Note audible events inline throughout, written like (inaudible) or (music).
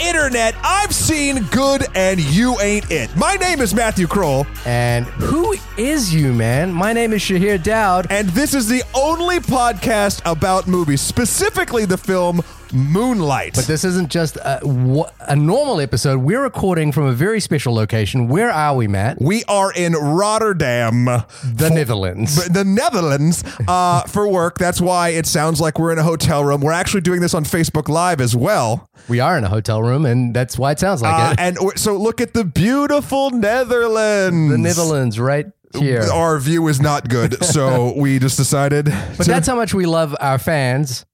internet, I've seen good and you ain't it. My name is Matthew Kroll, And who is you, man? My name is Shahir Dowd. and this is the only podcast about movies, specifically the film Moonlight. But this isn't just a, a normal episode. We're recording from a very special location. Where are we, Matt? we are in Rotterdam, The Netherlands. (laughs) the Netherlands, uh, for work. That's why it sounds like we're in a hotel room. We're actually doing this on Facebook Live as well. We are in a hotel room, and that's why it sounds like Uh, it. and so look at the beautiful Netherlands. The Netherlands, right here. Our view is not good, so (laughs) we just decided. But that's how much we love our fans.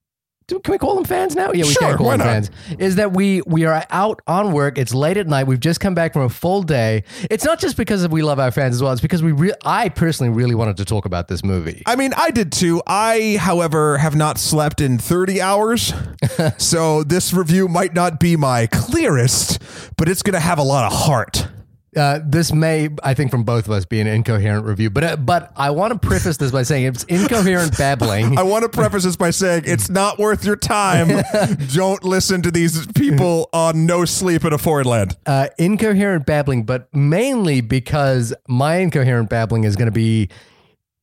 Do- Can we call them fans now? Yeah, we Sure, can call them not? fans. Is that we we are out on work. It's late at night. We've just come back from a full day. It's not just because we love our fans as well. It's because we re- I personally really wanted to talk about this movie. I mean, I did too. I, however, have not slept in 30 hours. (laughs) so this review might not be my clearest, but it's going to have a lot of heart. Uh, this may, I think, from both of us, be an incoherent review. But uh, but I want to preface this by saying it's incoherent (laughs) babbling. I want to preface this by saying it's not worth your time. (laughs) Don't listen to these people on no sleep in a foreign land. uh, incoherent babbling, but mainly because my incoherent babbling is going to be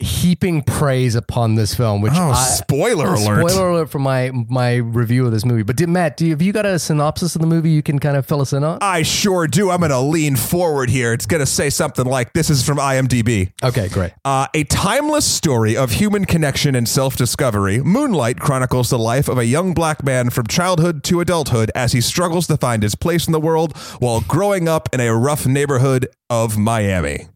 heaping praise upon this film. Which Oh, I, spoiler Oh, alert. Spoiler alert for my my review of this movie. But did, Matt, do you, have you got a synopsis of the movie you can kind of fill us in on? I sure do. I'm going to lean forward here. It's going to say something like this is from IMDb. Okay, great. Uh, a timeless story of human connection and self discovery, Moonlight chronicles the life of a young black man from childhood to adulthood as he struggles to find his place in the world while growing up in a rough neighborhood of Miami.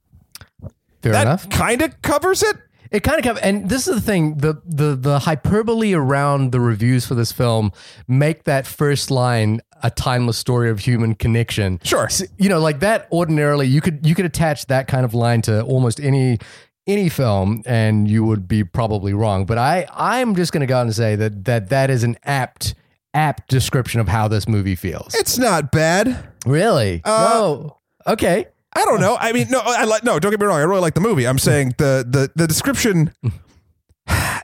Fair That enough. kind of covers it. It kind of covers, and this is the thing: the the the hyperbole around the reviews for this film make that first line a timeless story of human connection. Sure. S- you know, like that. Ordinarily, you could you could attach that kind of line to almost any any film, and you would be probably wrong. But I I'm just going to go out and say that that that is an apt apt description of how this movie feels. It's not bad. Really? Uh, no. Okay. I don't know. I mean, no, I like no. Don't get me wrong. I really like the movie. I'm saying the the the description.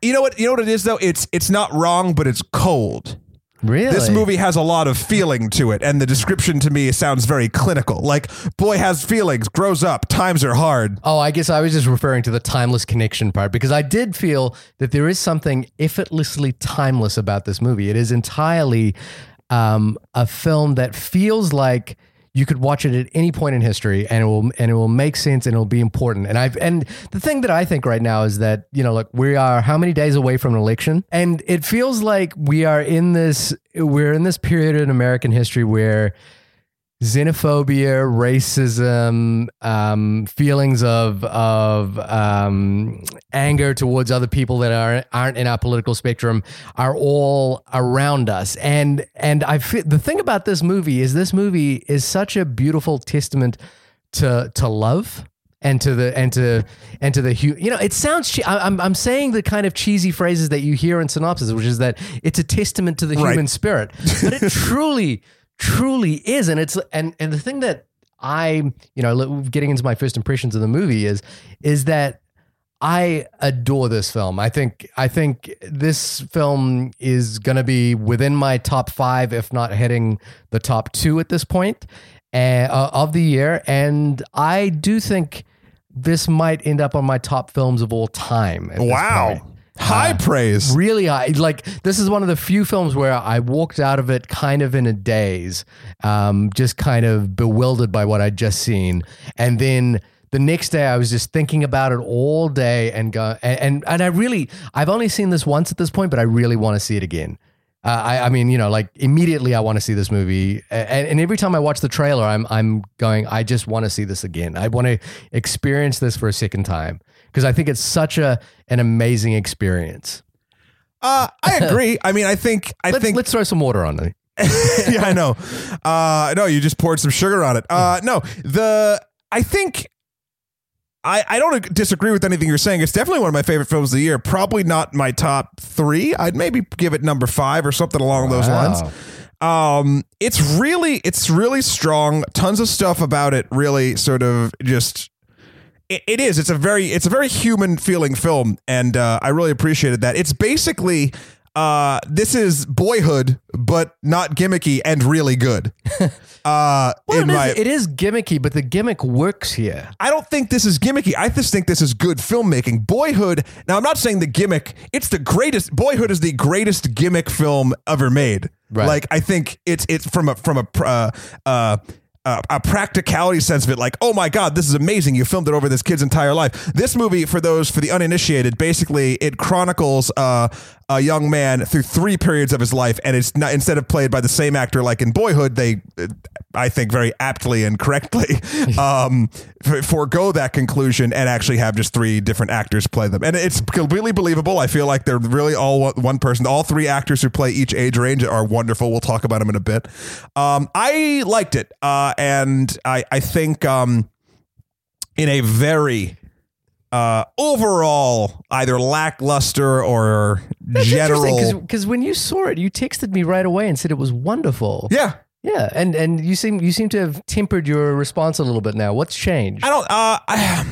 You know what? You know what it is though. It's it's not wrong, but it's cold. Really? This movie has a lot of feeling to it, and the description to me sounds very clinical. Like, boy has feelings, grows up, times are hard. Oh, I guess I was just referring to the timeless connection part because I did feel that there is something effortlessly timeless about this movie. It is entirely um, a film that feels like you could watch it at any point in history and it will and it will make sense and it will be important. And I've and the thing that I think right now is that, you know, like we are how many days away from an election? And it feels like we are in this we're in this period in American history where xenophobia, racism, um, feelings of of um, anger towards other people that are aren't in our political spectrum are all around us. And and I feel the thing about this movie is this movie is such a beautiful testament to to love. And to the and to and to the you know it sounds che- I- I'm I'm saying the kind of cheesy phrases that you hear in synopsis, which is that it's a testament to the Right. human spirit, but it (laughs) truly truly is. And it's and and the thing that i you know getting into my first impressions of the movie is is that i adore this film. I think i think this film is going to be within my top 5 if not hitting the top 2 at this point uh, of the year. And i do think this might end up on my top films of all time Wow. High praise. really high. Like this is one of the few films where I walked out of it kind of in a daze, um, just kind of bewildered by what I'd just seen, and then the next day I was just thinking about it all day and go and and, and I really I've only seen this once at this point, but I really want to see it again. Uh, I, I mean, you know, like immediately I want to see this movie, and, and every time I watch the trailer, I'm I'm going, I just want to see this again. I want to experience this for a second time because I think it's such a an amazing experience. Uh, I (laughs) agree. I mean, I think I Let's, think let's throw some water on it. (laughs) yeah, I know. Uh, no, you just poured some sugar on it. Uh, no, the I think I I don't disagree with anything you're saying. It's definitely one of my favorite films of the year. Probably not my top three. I'd maybe give it number five or something along those lines. Um, it's really it's really strong. Tons of stuff about it. Really, sort of just. It, it is. It's a very. It's a very human feeling film, and uh, I really appreciated that. It's basically uh, this is Boyhood, but not gimmicky and really good. (laughs) Uh, Well, it, is, my, it is gimmicky, but the gimmick works here. I don't think this is gimmicky. I just think this is good filmmaking. Boyhood. Now, I'm not saying the gimmick. It's the greatest. Boyhood is the greatest gimmick film ever made. Right. Like I think it's it's from a from a uh, uh, a practicality sense of it. Like, oh my god, this is amazing. You filmed it over this kid's entire life. This movie, for those for the uninitiated, basically it chronicles uh, a young man through three periods of his life, and it's not instead of played by the same actor like in Boyhood, they. I think very aptly and correctly (laughs) um, f- forego that conclusion and actually have just three different actors play them, and it's completely believable. I feel like they're really all one- one person. All three actors who play each age range are wonderful. We'll talk about them in a bit. Um, I liked it, uh, and I I think um, in a very uh, overall either lackluster or general. because when you saw it, you texted me right away and said it was wonderful. Yeah, Yeah, and and you seem you seem to have tempered your response a little bit now. What's changed? I don't. Uh, I,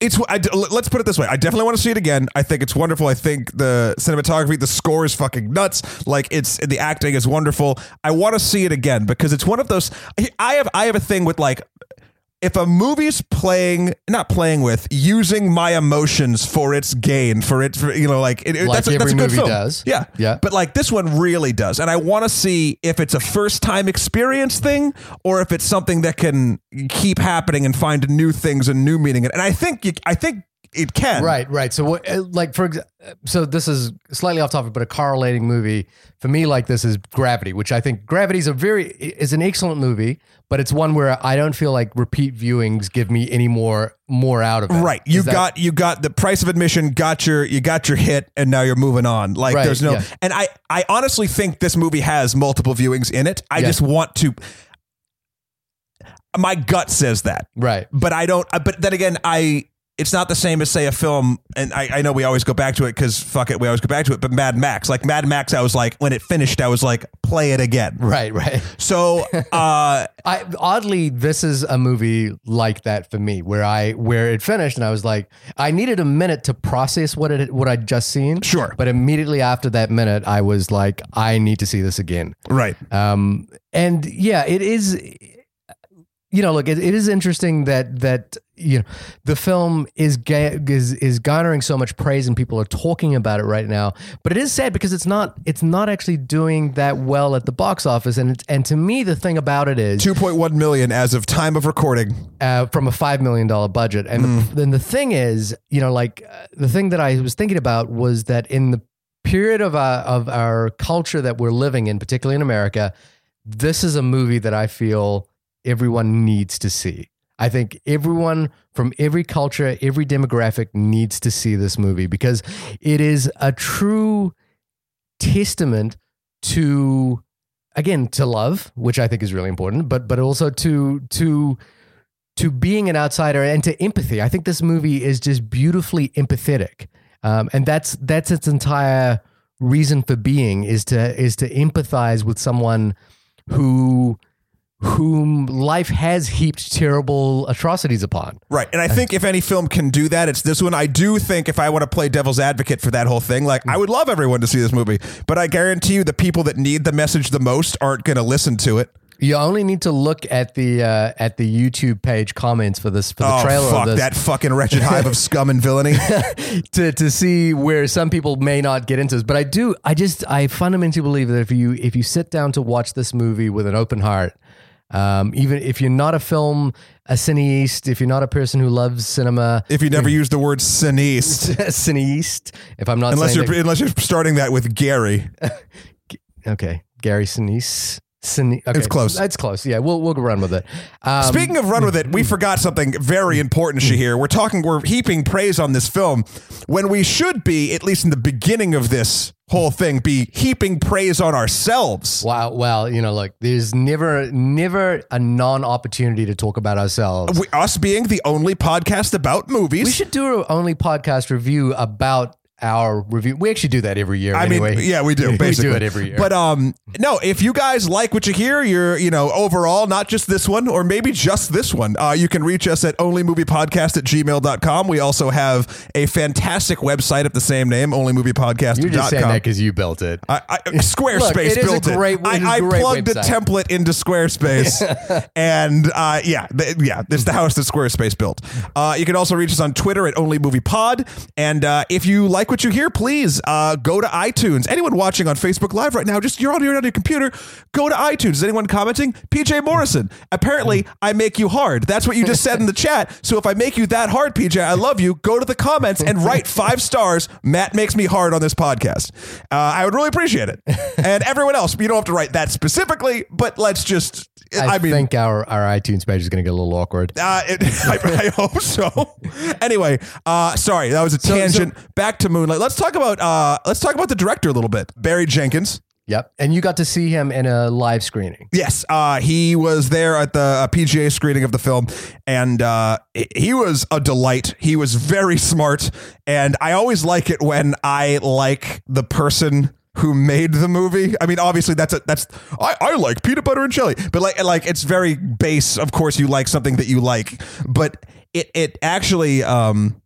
it's. I, let's put it this way. I definitely want to see it again. I think it's wonderful. I think the cinematography, the score is fucking nuts. Like it's the acting is wonderful. I want to see it again because it's one of those. I have. I have a thing with like. If a movie's playing, not playing with, using my emotions for its gain, for it, for, you know, like, it, Like that's, a, that's every a good movie film. does. Yeah, Yeah. But like this one really does, and I want to see if it's a first time experience thing or if it's something that can keep happening and find new things and new meaning. And I think you, I think it can. Right, right. So, what, uh, like for so this is slightly off topic, but a correlating movie for me like this is Gravity, which I think Gravity is a very is an excellent movie, but it's one where I don't feel like repeat viewings give me any more more out of it. Right, you that- got you got the price of admission, got your you got your hit, and now you're moving on. Like Right, there's no, yeah. and I I honestly think this movie has multiple viewings in it. I Yeah. just want to. My gut says that, right. but I don't. uh, But then again, I it's not the same as say a film, and I, I know we always go back to it because fuck it, we always go back to it. But Mad Max, like Mad Max, I was like when it finished, I was like play it again. (laughs) Right, right. So uh, (laughs) I oddly, this is a movie like that for me, where I where it finished and I was like, I needed a minute to process what it what I'd just seen. Sure. but immediately after that minute, I was like, I need to see this again. right, Um, and yeah, it is. You know, look, it, it is interesting that that you know the film is ga- is is garnering so much praise and people are talking about it right now. But it is sad because it's not it's not actually doing that well at the box office. And and to me, the thing about it is two point one million as of time of recording. uh, from a five million dollar budget. And Mm. the, then the thing is, you know, like uh, the thing that I was thinking about was that in the period of our, of our culture that we're living in, particularly in America, this is a movie that I feel everyone needs to see. I think everyone from every culture, every demographic needs to see this movie because it is a true testament to again to love, which I think is really important, but but also to to to being an outsider and to empathy. I think this movie is just beautifully empathetic, um, and that's that's its entire reason for being is to is to empathize with someone who whom life has heaped terrible atrocities upon. Right. And I think if any film can do that, it's this one. I do think if I want to play devil's advocate for that whole thing, like I would love everyone to see this movie, but I guarantee you the people that need the message the most aren't going to listen to it. You only need to look at the uh, at the YouTube page comments for this for the oh, trailer fuck of this that fucking wretched hive of scum and villainy. (laughs) to to see where some people may not get into this. But I do. I just I fundamentally believe that if you if you sit down to watch this movie with an open heart, um, even if you're not a film a cineast, if you're not a person who loves cinema, if you never use the word cineast, (laughs) cineast. If I'm not unless you're unless you're starting that with Gary. (laughs) okay, Gary Sinise. Okay. It's close. It's close. Yeah, we'll we'll run with it. Um, Speaking of run with it, we forgot something very important, Shahir. We're talking, we're heaping praise on this film when we should be, at least in the beginning of this whole thing, be heaping praise on ourselves. Wow. Well, you know, look, there's never, never a non-opportunity to talk about ourselves. We, us being the only podcast about movies. We should do our only podcast review about our review. We actually do that every year. I anyway. mean, yeah, we do. (laughs) we do it every year. But um, no, if you guys like what you hear, you're you know overall, not just this one, or maybe just this one, uh, you can reach us at onlymoviepodcast at gmail.com. We also have a fantastic website of the same name, onlymoviepodcast.com. you're just saying that because you built it. I, I, (laughs) Squarespace Look, it built great- it. it I, I plugged a template into Squarespace, (laughs) and uh, yeah, th- yeah, this is the house that Squarespace built. Uh, you can also reach us on Twitter at onlymoviepod, and uh, if you like what you hear, please uh, go to iTunes. Anyone watching on Facebook Live right now, just you're on your on your computer, go to iTunes. Is anyone commenting? PJ Morrison. Apparently, I make you hard. That's what you just said in the chat. So if I make you that hard, PJ, I love you. Go to the comments and write five stars. Matt makes me hard on this podcast. Uh, I would really appreciate it. And everyone else, you don't have to write that specifically, but let's just. I, I, mean, think our, our iTunes page is going to get a little awkward. uh, it, (laughs) I, I hope so. anyway, uh, sorry, that was a so- tangent. Back to Moonlight. Let's talk about uh, let's talk about the director a little bit, Barry Jenkins. Yep. And you got to see him in a live screening. Yes, uh, he was there at the uh, PGA screening of the film, and uh, he was a delight. He was very smart, and I always like it when I like the person who made the movie. I mean, obviously that's a, that's I, I like peanut butter and jelly, but like like it's very base. Of course, you like something that you like, but it it actually. Um,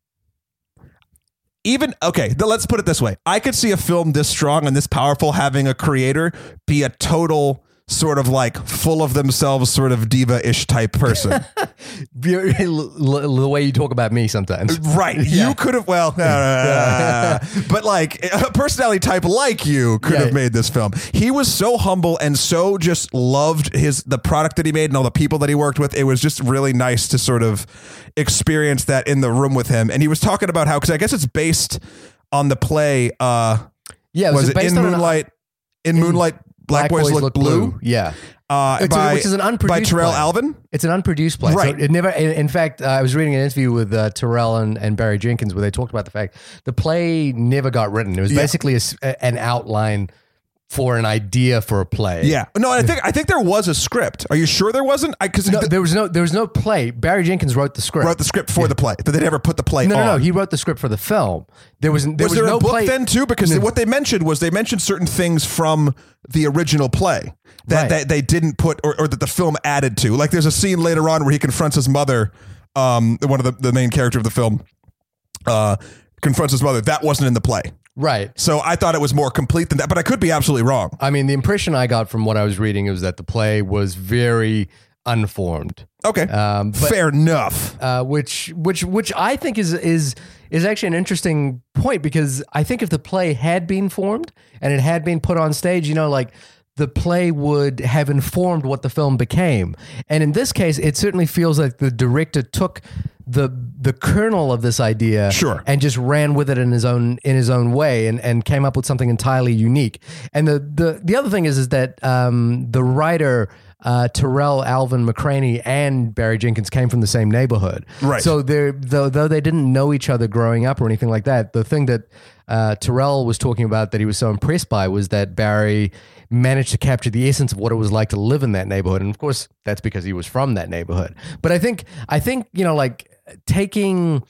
even okay, let's put it this way. I could see a film this strong and this powerful having a creator be a total sort of like full of themselves sort of diva-ish type person. (laughs) (laughs) The way you talk about me sometimes. right. (laughs) You could have well uh, but like a personality type like you could Yeah. have made this film. He was so humble and so just loved his the product that he made and all the people that he worked with. It was just really nice to sort of experience that in the room with him. And he was talking about how cuz I guess it's based on the play uh Yeah. was it based in on an- Moonlight? In Moonlight, Black, Boys, Look, Blue. Yeah. Uh, It's a- which is an unproduced by Tarell play. Alvin. It's an unproduced play. Right. So it never. In, in fact, uh, I was reading an interview with uh, Tarell and, and Barry Jenkins where they talked about the fact the play never got written. It was Yeah. basically a an outline for an idea for a play. Yeah, no, I think I think there was a script. Are you sure there wasn't? Because No, there was no. There was no play. Barry Jenkins wrote the script. wrote the script for the play, but they never put the play no, on. no, no. He wrote the script for the film. There was. There was, was there no a book play. then too? Because what they mentioned was they mentioned certain things from the original play that, Right. that they didn't put or, or that the film added to. Like there's a scene later on where he confronts his mother, um, one of the, the main character of the film, uh, confronts his mother. That wasn't in the play. Right. So I thought it was more complete than that, but I could be absolutely wrong. I mean, the impression I got from what I was reading was that the play was very unformed. Okay, Um, but fair enough. uh, which which which I think is is is actually an interesting point because I think if the play had been formed and it had been put on stage, you know, like the play would have informed what the film became. And in this case, it certainly feels like the director took the the kernel of this idea Sure. and just ran with it in his own in his own way and, and came up with something entirely unique. And the the the other thing is is that um, the writer uh, Tarell Alvin McCraney and Barry Jenkins came from the same neighborhood. Right. So they're though though they didn't know each other growing up or anything like that. The thing that uh, Tarell was talking about that he was so impressed by was that Barry managed to capture the essence of what it was like to live in that neighborhood. And of course, that's because he was from that neighborhood. But I think I think you know like taking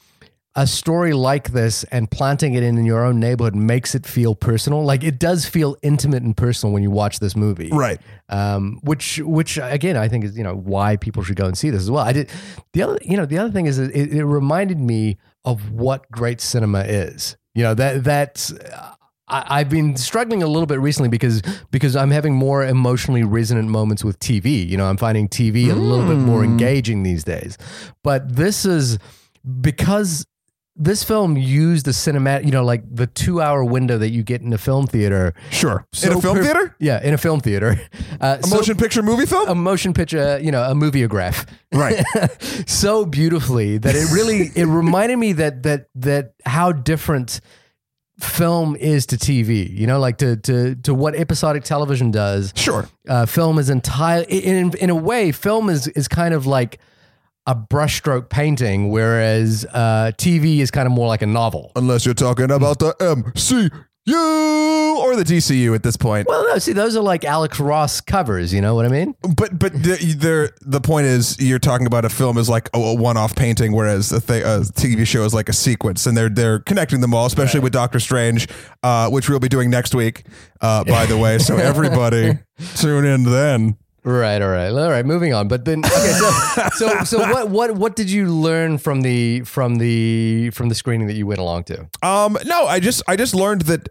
a story like this and planting it in, in your own neighborhood makes it feel personal. Like it does feel intimate and personal when you watch this movie Right. um, which which again I think is you know why people should go and see this as well. I did the other you know the other thing is it, it reminded me of what great cinema is. You know that that's. I, I've been struggling a little bit recently because because I'm having more emotionally resonant moments with TV. You know, I'm finding TV a little bit more engaging these days. But this is because this film used the cinematic, you know, like the two hour window that you get in a film theater. Sure. So in a film per- theater? Yeah, in a film theater. (laughs) Uh, A so- motion picture movie film? a motion picture, you know, a movieograph, right. (laughs) so beautifully that it really it reminded me that that that how different film is to TV. You know, like to to to what episodic television does. Sure. Uh, film is entirely in in a way. Film is is kind of like a brushstroke painting, whereas uh, TV is kind of more like a novel. Unless you're talking about the MCU or the DCU at this point. Well, no, see, those are like Alex Ross covers. You know what I mean? But but the the, the point is you're talking about a film as like a, a one-off painting, whereas a, th- a TV show is like a sequence, and they're they're connecting them all, especially with Doctor Strange, uh, which we'll be doing next week, uh, by the way. So (laughs) everybody tune in then. Right, all right, all right. Moving on, but then okay. So, (laughs) so, so what, what, what did you learn from the from the from the screening that you went along to? Um, no, I just I just learned that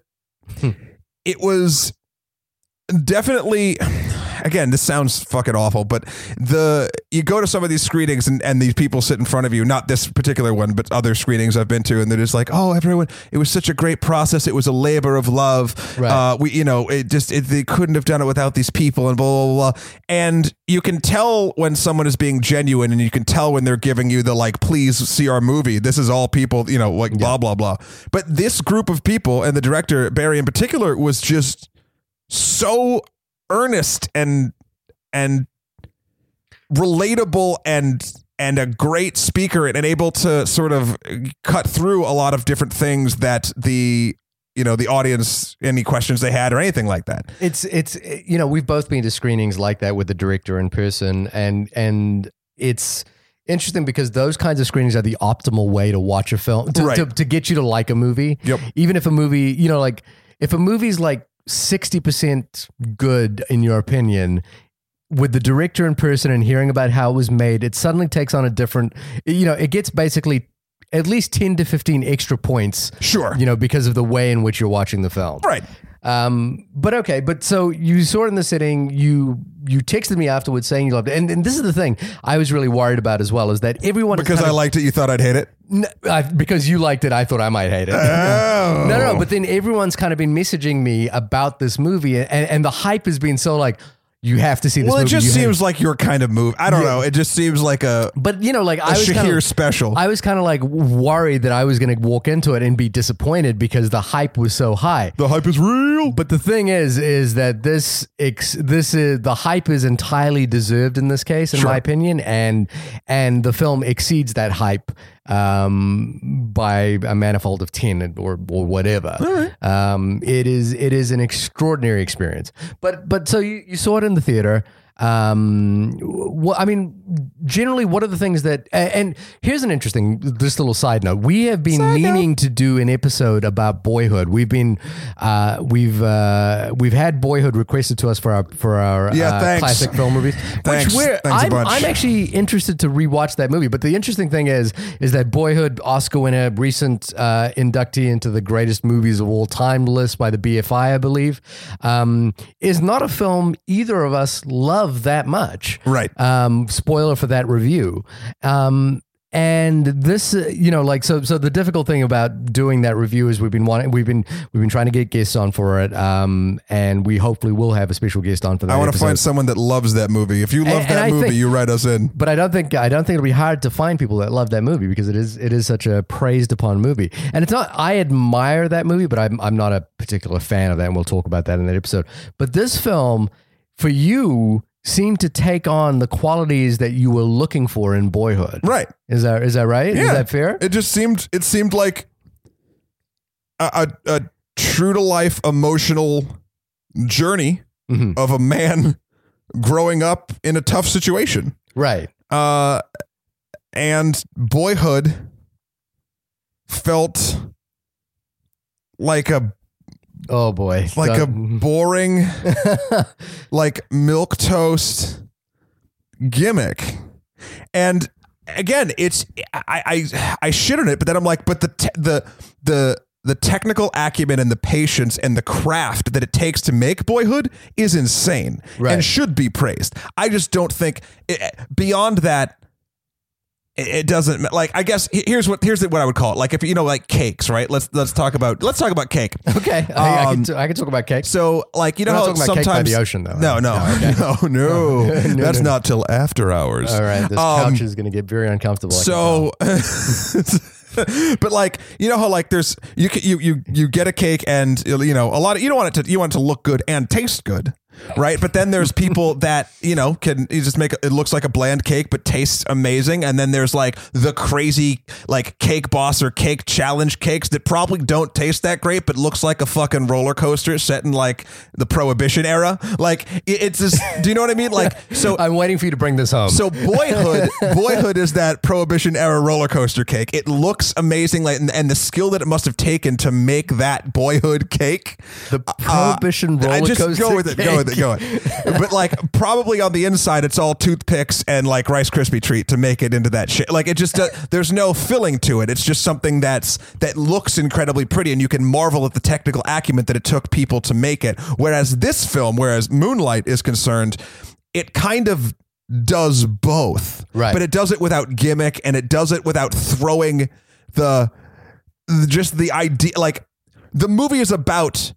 it was definitely again this sounds fucking awful but the you go to some of these screenings and, and these people sit in front of you not this particular one but other screenings i've been to and they're just like oh everyone it was such a great process. It was a labor of love. Right. uh, we you know it just it, they couldn't have done it without these people and blah blah blah blah. and you can tell when someone is being genuine and you can tell when they're giving you the like please see our movie. This is all people you know like blah blah blah. But this group of people and the director barry in particular was just so earnest and and relatable and and a great speaker and able to sort of cut through a lot of different things that the you know the audience any questions they had or anything like that It's it's you know we've both been to screenings like that with the director in person, and and it's interesting because those kinds of screenings are the optimal way to watch a film to, Right. to, to get you to like a movie. Yep. Even if a movie, you know, like if a movie's like sixty percent good in your opinion. With the director in person and hearing about how it was made, it suddenly takes on a different, you know, it gets basically at least 10 to 15 extra points sure you know, because of the way in which you're watching the film. right Um, but okay, but so you saw it in the sitting, you you texted me afterwards saying you loved it, and, and this is the thing I was really worried about as well is that everyone because i of- liked it you thought i'd hate it? I, because you liked it, I thought I might hate it. oh. No, no, no, but then everyone's kind of been messaging me about this movie, and, and the hype has been so like you have to see this well it movie. just you have- seems like your kind of move i don't know it just seems like a, but you know, like I was kinda, special I was kind of like worried that I was going to walk into it and be disappointed because the hype was so high. the hype is real But the thing is, is that this ex, this is the hype is entirely deserved in this case, in my opinion, and and the film exceeds that hype um, by a manifold of ten or or whatever. Um, it is it is an extraordinary experience. But but so you, you saw it in the theater. Um, what I mean, generally, what are the things that? And here's an interesting, this little side note. We have been meaning to do an episode about Boyhood. We've been, uh, we've uh, we've had Boyhood requested to us for our for our Yeah, uh, thanks. classic film reviews. (laughs) Thanks. Which we're, Thanks a I'm, bunch. I'm actually interested to rewatch that movie. But the interesting thing is, is that Boyhood, Oscar winner, recent uh, inductee into the greatest movies of all time list by the BFI, I believe, um, is not a film either of us love that much. Right. Um, spoiler for that review. Um, and this, uh, you know, like so. So the difficult thing about doing that review is we've been wanting, we've been, we've been trying to get guests on for it, um, and we hopefully will have a special guest on for that. I want to find someone that loves that movie. If you love And- that and movie, think- you write us in. but I don't think I don't think it'll be hard to find people that love that movie because it is it is such a praised upon movie. And it's not I admire that movie, but I'm I'm not a particular fan of that, and we'll talk about that in that episode. But this film, for you, seemed to take on the qualities that you were looking for in Boyhood. Right. Is that is that right? Is that fair? It just seemed it seemed like a, a, a true to life emotional journey Mhm. of a man growing up in a tough situation. Right. Uh, and boyhood felt like a Oh boy. like a (laughs) boring like milk toast gimmick and again it's i i i shit on it but then i'm like but the te- the the the technical acumen and the patience and the craft that it takes to make boyhood is insane Right. and should be praised i just don't think it, beyond that it doesn't like i guess here's what here's what i would call it like if you know like cakes right let's let's talk about let's talk about cake (laughs) okay. I, I, Um, can t- I can talk about cake. so, like, you know how cake by sometimes the ocean, though. No, no, No, (laughs) okay. (laughs) no, no, No, That's no. not till after hours. All right. This Um, couch is going to get very uncomfortable. So, but like, you know how like there's you you you you get a cake and you know a lot of you don't want it to you want it to look good and taste good. Right? But then there's people (laughs) that you know can you just make it looks like a bland cake but tastes amazing, and then there's like the crazy like cake boss or cake challenge cakes that probably don't taste that great but looks like a fucking roller coaster set in like the prohibition era. Like it's just, do you know what I mean? Like so. (laughs) I'm waiting for you to bring this home. So boyhood, boyhood is that prohibition era roller coaster cake. It looks amazing, like and, and the skill that it must have taken to make that boyhood cake. the prohibition Uh, roller just coaster. go with it, go with it, go with it. But like probably on the inside, it's all toothpicks and like Rice Krispie treat to make it into that shit. Like it just uh, there's no filling to it. It's just something that's that looks incredibly pretty, and you can marvel at the technical acumen that it took people to make it. Whereas this film, whereas Moonlight is concerned, it kind of does both, Right. But it does it without gimmick, and it does it without throwing the just the idea like the movie is about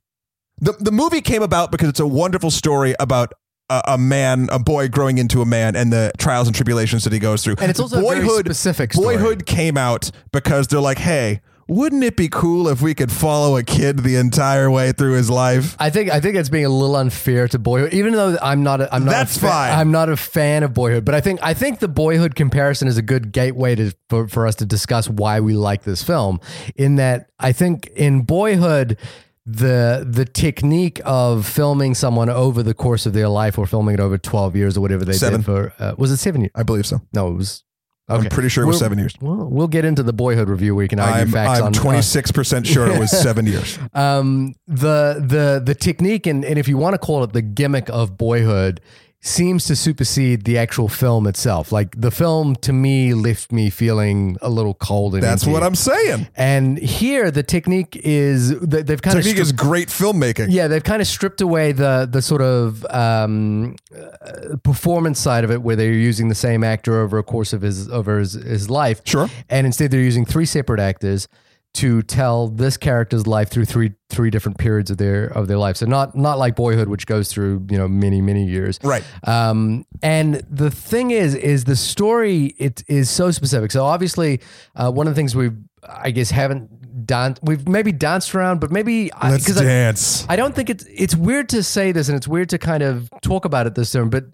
the the movie came about because it's a wonderful story about a, a man, a boy growing into a man, and the trials and tribulations that he goes through. And it's also a very specific story. Boyhood came out because they're like, hey. Wouldn't it be cool if we could follow a kid the entire way through his life? I think I think it's being a little unfair to Boyhood, even though I'm not. A, I'm not. That's a fa- fine. I'm not a fan of Boyhood, but I think I think the Boyhood comparison is a good gateway to for, for us to discuss why we like this film. In that, I think in Boyhood. The the technique of filming someone over the course of their life, or filming it over twelve years, or whatever they Seven. did for, uh, was it seven years? I believe so. No, it was. Okay. I'm pretty sure it was We're- seven years. Well, we'll get into the Boyhood review. We can argue I'm, facts I'm on 26% sure it was (laughs) seven years. um, the the the technique and, and if you want to call it the gimmick of boyhood seems to supersede the actual film itself like the film to me left me feeling a little cold and That's empty. what I'm saying. and here the technique is they- they've kind Technique of is great filmmaking. yeah, they've kind of stripped away the the sort of um, uh, performance side of it, where they're using the same actor over a course of his over his, his life. Sure. and instead they're using three separate actors to tell this character's life through three three different periods of their of their life. So not not like Boyhood, which goes through you know many many years. Right. Um, and the thing is, is the story it is so specific. So obviously, uh, one of the things we've I guess haven't done we've maybe danced around, but maybe I- Let's I- dance. I don't think it's it's weird to say this and it's weird to kind of talk about it this term, but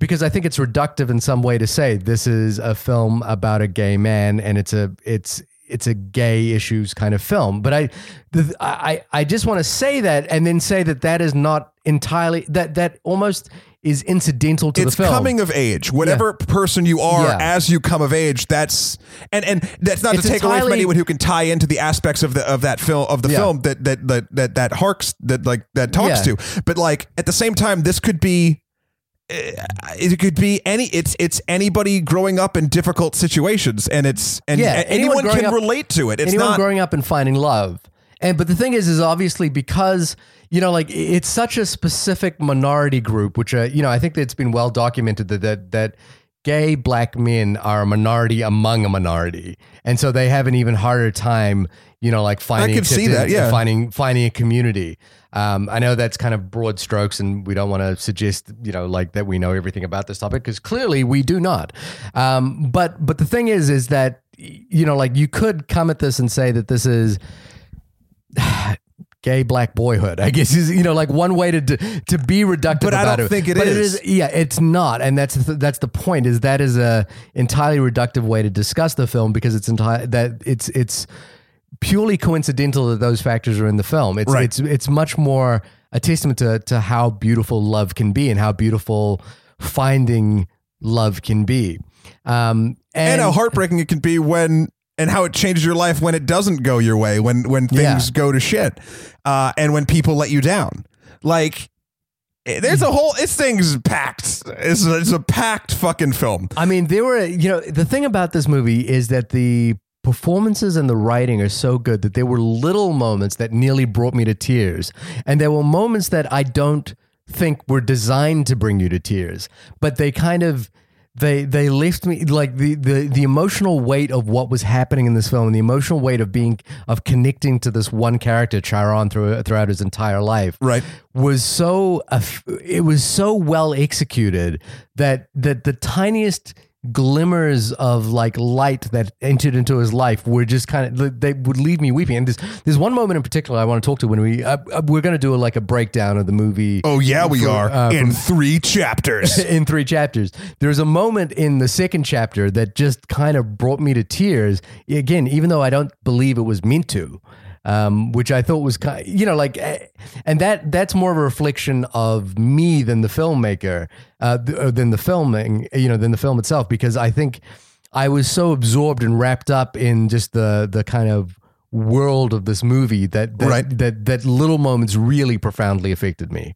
because I think it's reductive in some way to say this is a film about a gay man and it's a it's it's a gay issues kind of film. But I the, I I just want to say that and then say that that is not entirely that that almost is incidental to it's the film. coming of age. Whatever person you are Yeah. as you come of age, that's and and that's not It's to take away from anyone who can tie into the aspects of the of that film of the Yeah. film that that that that that harks that like that talks Yeah. to. But like at the same time, this could be. It could be any. It's it's anybody growing up in difficult situations, and it's and, Yeah, anyone anyone, can up- relate to it. It's anyone not growing up and finding love. And but the thing is, is obviously because you know, like it's such a specific minority group, which uh, you know, I think that it's been well documented that that that gay black men are a minority among a minority, and so they have an even harder time, you know, like finding I can see that, yeah. finding finding a community. Um, I know that's kind of broad strokes, and we don't want to suggest, you know, like that we know everything about this topic because clearly we do not. Um, but but the thing is, is that you know, like you could come at this and say that this is (sighs) gay black boyhood. I guess is you know like one way to to be reductive But I don't it. think it but is. it is. Yeah, it's not, and that's the, that's the point. Is that is a entirely reductive way to discuss the film because it's entire that it's it's purely coincidental that those factors are in the film. It's Right. it's it's much more a testament to to how beautiful love can be and how beautiful finding love can be. Um, and and, how heartbreaking it can be when and how it changes your life when it doesn't go your way when when things Yeah. go to shit uh, and when people let you down like eh, there's a whole this thing's packed it's a, it's a packed fucking film I mean, there were, you know, the thing about this movie is that the performances and the writing are so good that there were little moments that nearly brought me to tears. And there were moments that I don't think were designed to bring you to tears, but they kind of they they left me like the the the emotional weight of what was happening in this film and the emotional weight of being of connecting to this one character Chiron through, throughout his entire life right was so eff- it was so well executed that that the tiniest glimmers of like light that entered into his life were just kind of they would leave me weeping. And there's there's one moment in particular I want to talk to when we uh, uh, we're going to do a, like a breakdown of the movie. Oh yeah, we For- are uh, in from- three chapters. (laughs) in three chapters. There's a moment in the second chapter that just kind of brought me to tears. Again, even though I don't believe it was meant to, um, which I thought was kind, you know, like, eh, and that that's more of a reflection of me than the filmmaker, uh, th- uh, than the filming, you know, than the film itself, because I think I was so absorbed and wrapped up in just the the kind of world of this movie that that Right. that, that little moments really profoundly affected me.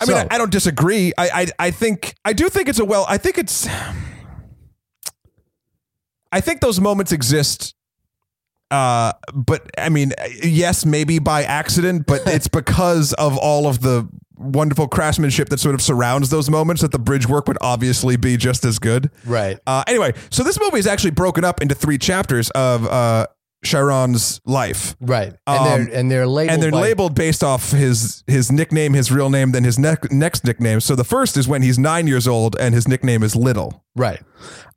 I mean, I, I don't disagree. I, I I think I do think it's a well. I think it's. I think those moments exist. Uh, but I mean, yes, maybe by accident, but (laughs) it's because of all of the wonderful craftsmanship that sort of surrounds those moments that the bridge work would obviously be just as good. Right. Uh, anyway, so this movie is actually broken up into three chapters of uh, Chiron's life. Right, and Um, they're and they're labeled and they're by- labeled based off his his nickname, his real name, then his ne- next nickname. So the first is when he's nine years old, and his nickname is Little. right.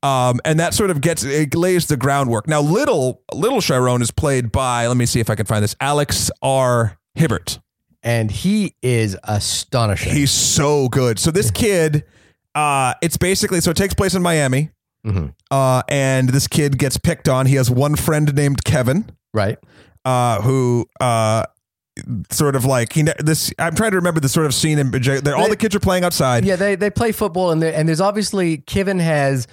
Um, and that sort of gets it lays the groundwork. Now, Little Little Chiron is played by let me see if I can find this Alex R. Hibbert. And he is astonishing. He's so good. So this kid, uh, it's basically so it takes place in Miami, Mhm. uh, and this kid gets picked on. He has one friend named Kevin. right. uh, who uh, sort of like he this. I'm trying to remember the sort of scene in they're, all the kids are playing outside. Yeah, they they play football and and there's obviously Kevin has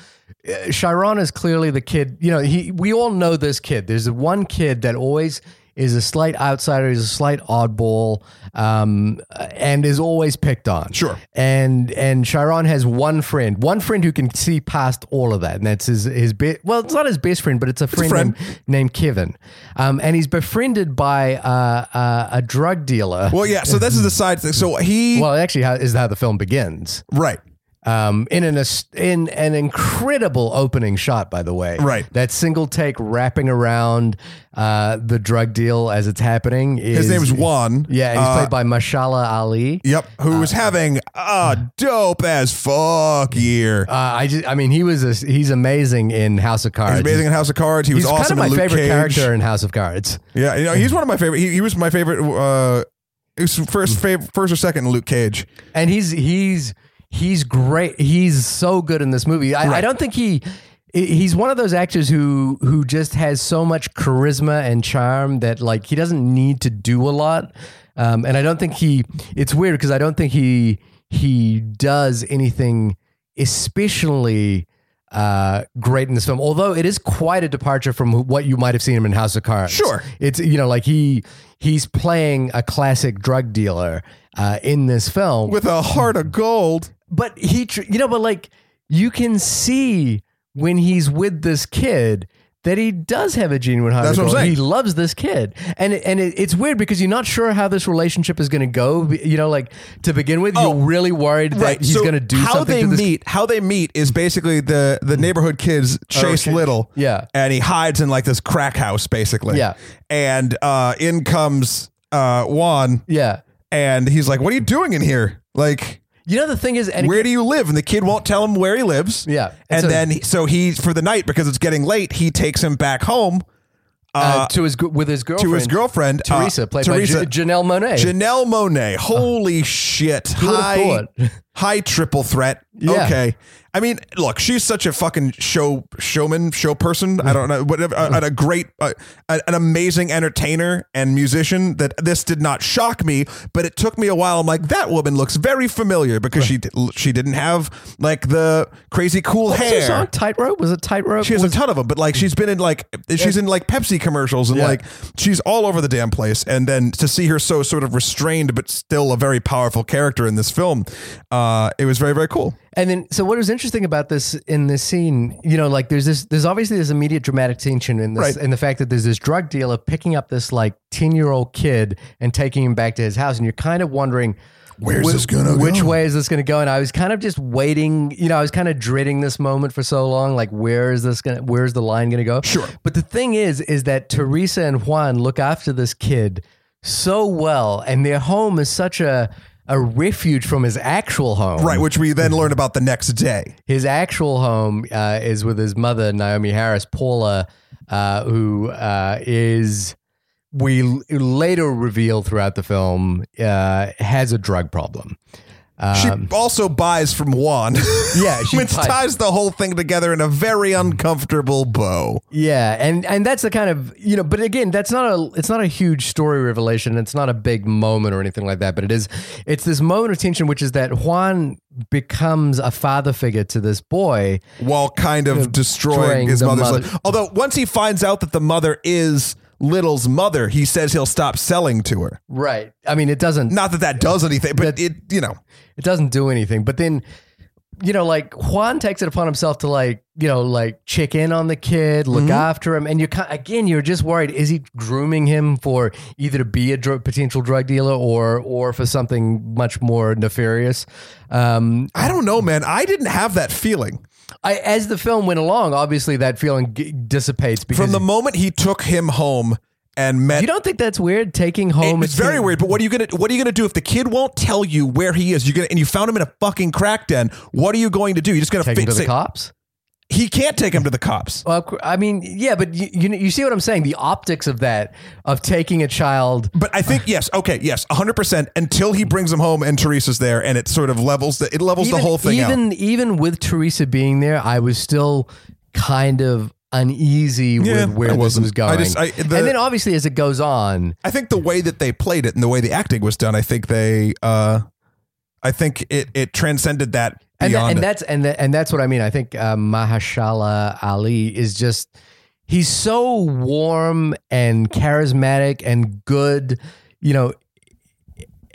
uh, Chiron is clearly the kid. You know, he we all know this kid. There's one kid that always is a slight outsider, is a slight oddball, um, and is always picked on. Sure. And and Chiron has one friend, one friend who can see past all of that, and that's his his be- well, it's not his best friend, but it's a friend, friend. Named, named Kevin, um, and he's befriended by uh, uh, a drug dealer. Well, yeah. So this is the side thing. So he Well, actually, how, is how the film begins. right. Um, in an in an incredible opening shot, by the way. Right. That single take wrapping around uh, the drug deal as it's happening. Is, His name's Juan. yeah, he's Uh, played by Mahershala Ali. Yep, who was having a dope as fuck year. Uh, I just, I mean, he was a, he's amazing in House of Cards. He's amazing in House of Cards. He was He's awesome kind of my favorite Cage. character in House of Cards. Yeah, you know, he's one of my favorite. He, he was my favorite. Uh, he was first, favorite, first or second in Luke Cage. and he's he's he's great. He's so good in this movie. I, I don't think he he's one of those actors who who just has so much charisma and charm that like he doesn't need to do a lot. Um, and I don't think he. It's weird because I don't think he he does anything especially. Uh, great in this film, although it is quite a departure from what you might have seen him in House of Cards. Sure. it's you know like he he's playing a classic drug dealer uh, in this film, with a heart of gold. But he, tr- you know, but like you can see when he's with this kid that he does have a genuine heart. That's what I'm saying. He loves this kid, and it, and it, it's weird because you're not sure how this relationship is going to go. You know, like to begin with, Oh, you're really worried that he's so going to do how something they to this. meet. How they meet is basically the the neighborhood kids chase okay. Little. Yeah. and he hides in like this crack house, basically. Yeah. and uh, in comes uh, Juan, Yeah, and he's like, "What are you doing in here? Like." You know the thing is, and Where do you live? And the kid won't tell him where he lives. Yeah. And, so- then, so he, for the night, because it's getting late, he takes him back home uh, to his with his girlfriend, to his girlfriend, uh, Teresa, played Teresa, by J- Janelle Monáe. Janelle Monáe. Holy shit. High, (laughs) high triple threat. Yeah. Okay. I mean, look, she's such a fucking show showman, show person. I don't know, whatever, a, a great, uh, an amazing entertainer and musician. That this did not shock me, but it took me a while. I'm like, that woman looks very familiar because she she didn't have like the crazy cool What's her hair. song? Tightrope was it Tightrope? She has a ton of them, but like she's been in like she's in like Pepsi commercials and Yeah. like she's all over the damn place. And then to see her so sort of restrained but still a very powerful character in this film, uh, it was very very cool. And then, so what was interesting about this in this scene, you know, like there's this, there's obviously this immediate dramatic tension in this, Right. in the fact that there's this drug dealer picking up this like 10 year old kid and taking him back to his house. And you're kind of wondering, Where's whi- this gonna Which go? way is this going to go? And I was kind of just waiting, you know, I was kind of dreading this moment for so long. Like, where is this going to, where's the line going to go? Sure. But the thing is, is that Teresa and Juan look after this kid so well, and their home is such a a refuge from his actual home. Right, which we then learn about the next day. His actual home uh, is with his mother, Naomie Harris, Paula, uh, who uh, is we later reveal throughout the film uh, has a drug problem. She Um, also buys from Juan, (laughs) yeah, she which buys- ties the whole thing together in a very uncomfortable bow. Yeah, and and that's the kind of you know, but again, that's not a it's not a huge story revelation. It's not a big moment or anything like that. But it is it's this moment of tension, which is that Juan becomes a father figure to this boy. while kind of destroying destroying his mother's mother- life. Although once he finds out that the mother is Little's mother, he says he'll stop selling to her. Right. I mean, it doesn't Not that that does anything, but it, you know, it doesn't do anything. But then, you know, like Juan takes it upon himself to like, you know, like check in on the kid, look after him, and you're kind again, you're just worried: is he grooming him for either to be a potential drug dealer or or for something much more nefarious? Um, I don't know, man. I didn't have that feeling I, as the film went along, obviously that feeling g- dissipates because from the moment he took him home and met. you don't think that's weird taking home. it's a very kid- weird, but what are you gonna what are you gonna do if the kid won't tell you where he is? You gonna and you found him in a fucking crack den. What are you going to do? You just gonna Take him fi- to the say- cops. He can't take him to the cops. Well, I mean, yeah, but you, you you see what I'm saying? The optics of that of taking a child. But I think yes, okay, yes, hundred percent. Until he brings him home and Teresa's there, and it sort of levels the it levels the whole thing out. even even with Teresa being there, I was still kind of uneasy Yeah, with where I this was going. I just- I- the- and then obviously as it goes on, I think the way that they played it and the way the acting was done, I think they, uh, I think it it transcended that and, tha- beyond. and that's and tha- and that's what I mean. I think uh, Mahershala Ali is just he's so warm and charismatic and good, you know,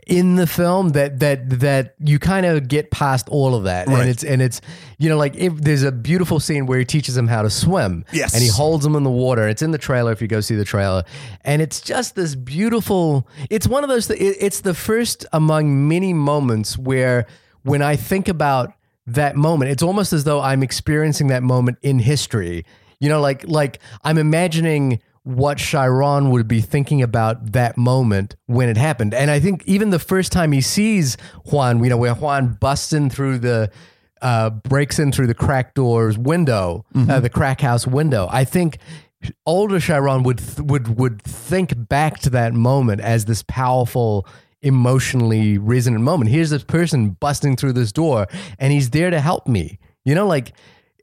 in the film that that that you kind of get past all of that, Right. and it's and it's you know like if there's a beautiful scene where he teaches him how to swim, Yes. and he holds him in the water. It's in the trailer if you go see the trailer, and it's just this beautiful. It's one of those. th- It's the first among many moments where when I think about that moment, it's almost as though I'm experiencing that moment in history. You know, like like I'm imagining what Chiron would be thinking about that moment when it happened. And I think even the first time he sees Juan, you know, where Juan busts in through the uh, breaks in through the crack doors window, uh, the crack house window. I think older Chiron would would would think back to that moment as this powerful emotionally resonant moment. Here's this person busting through this door and he's there to help me. You know like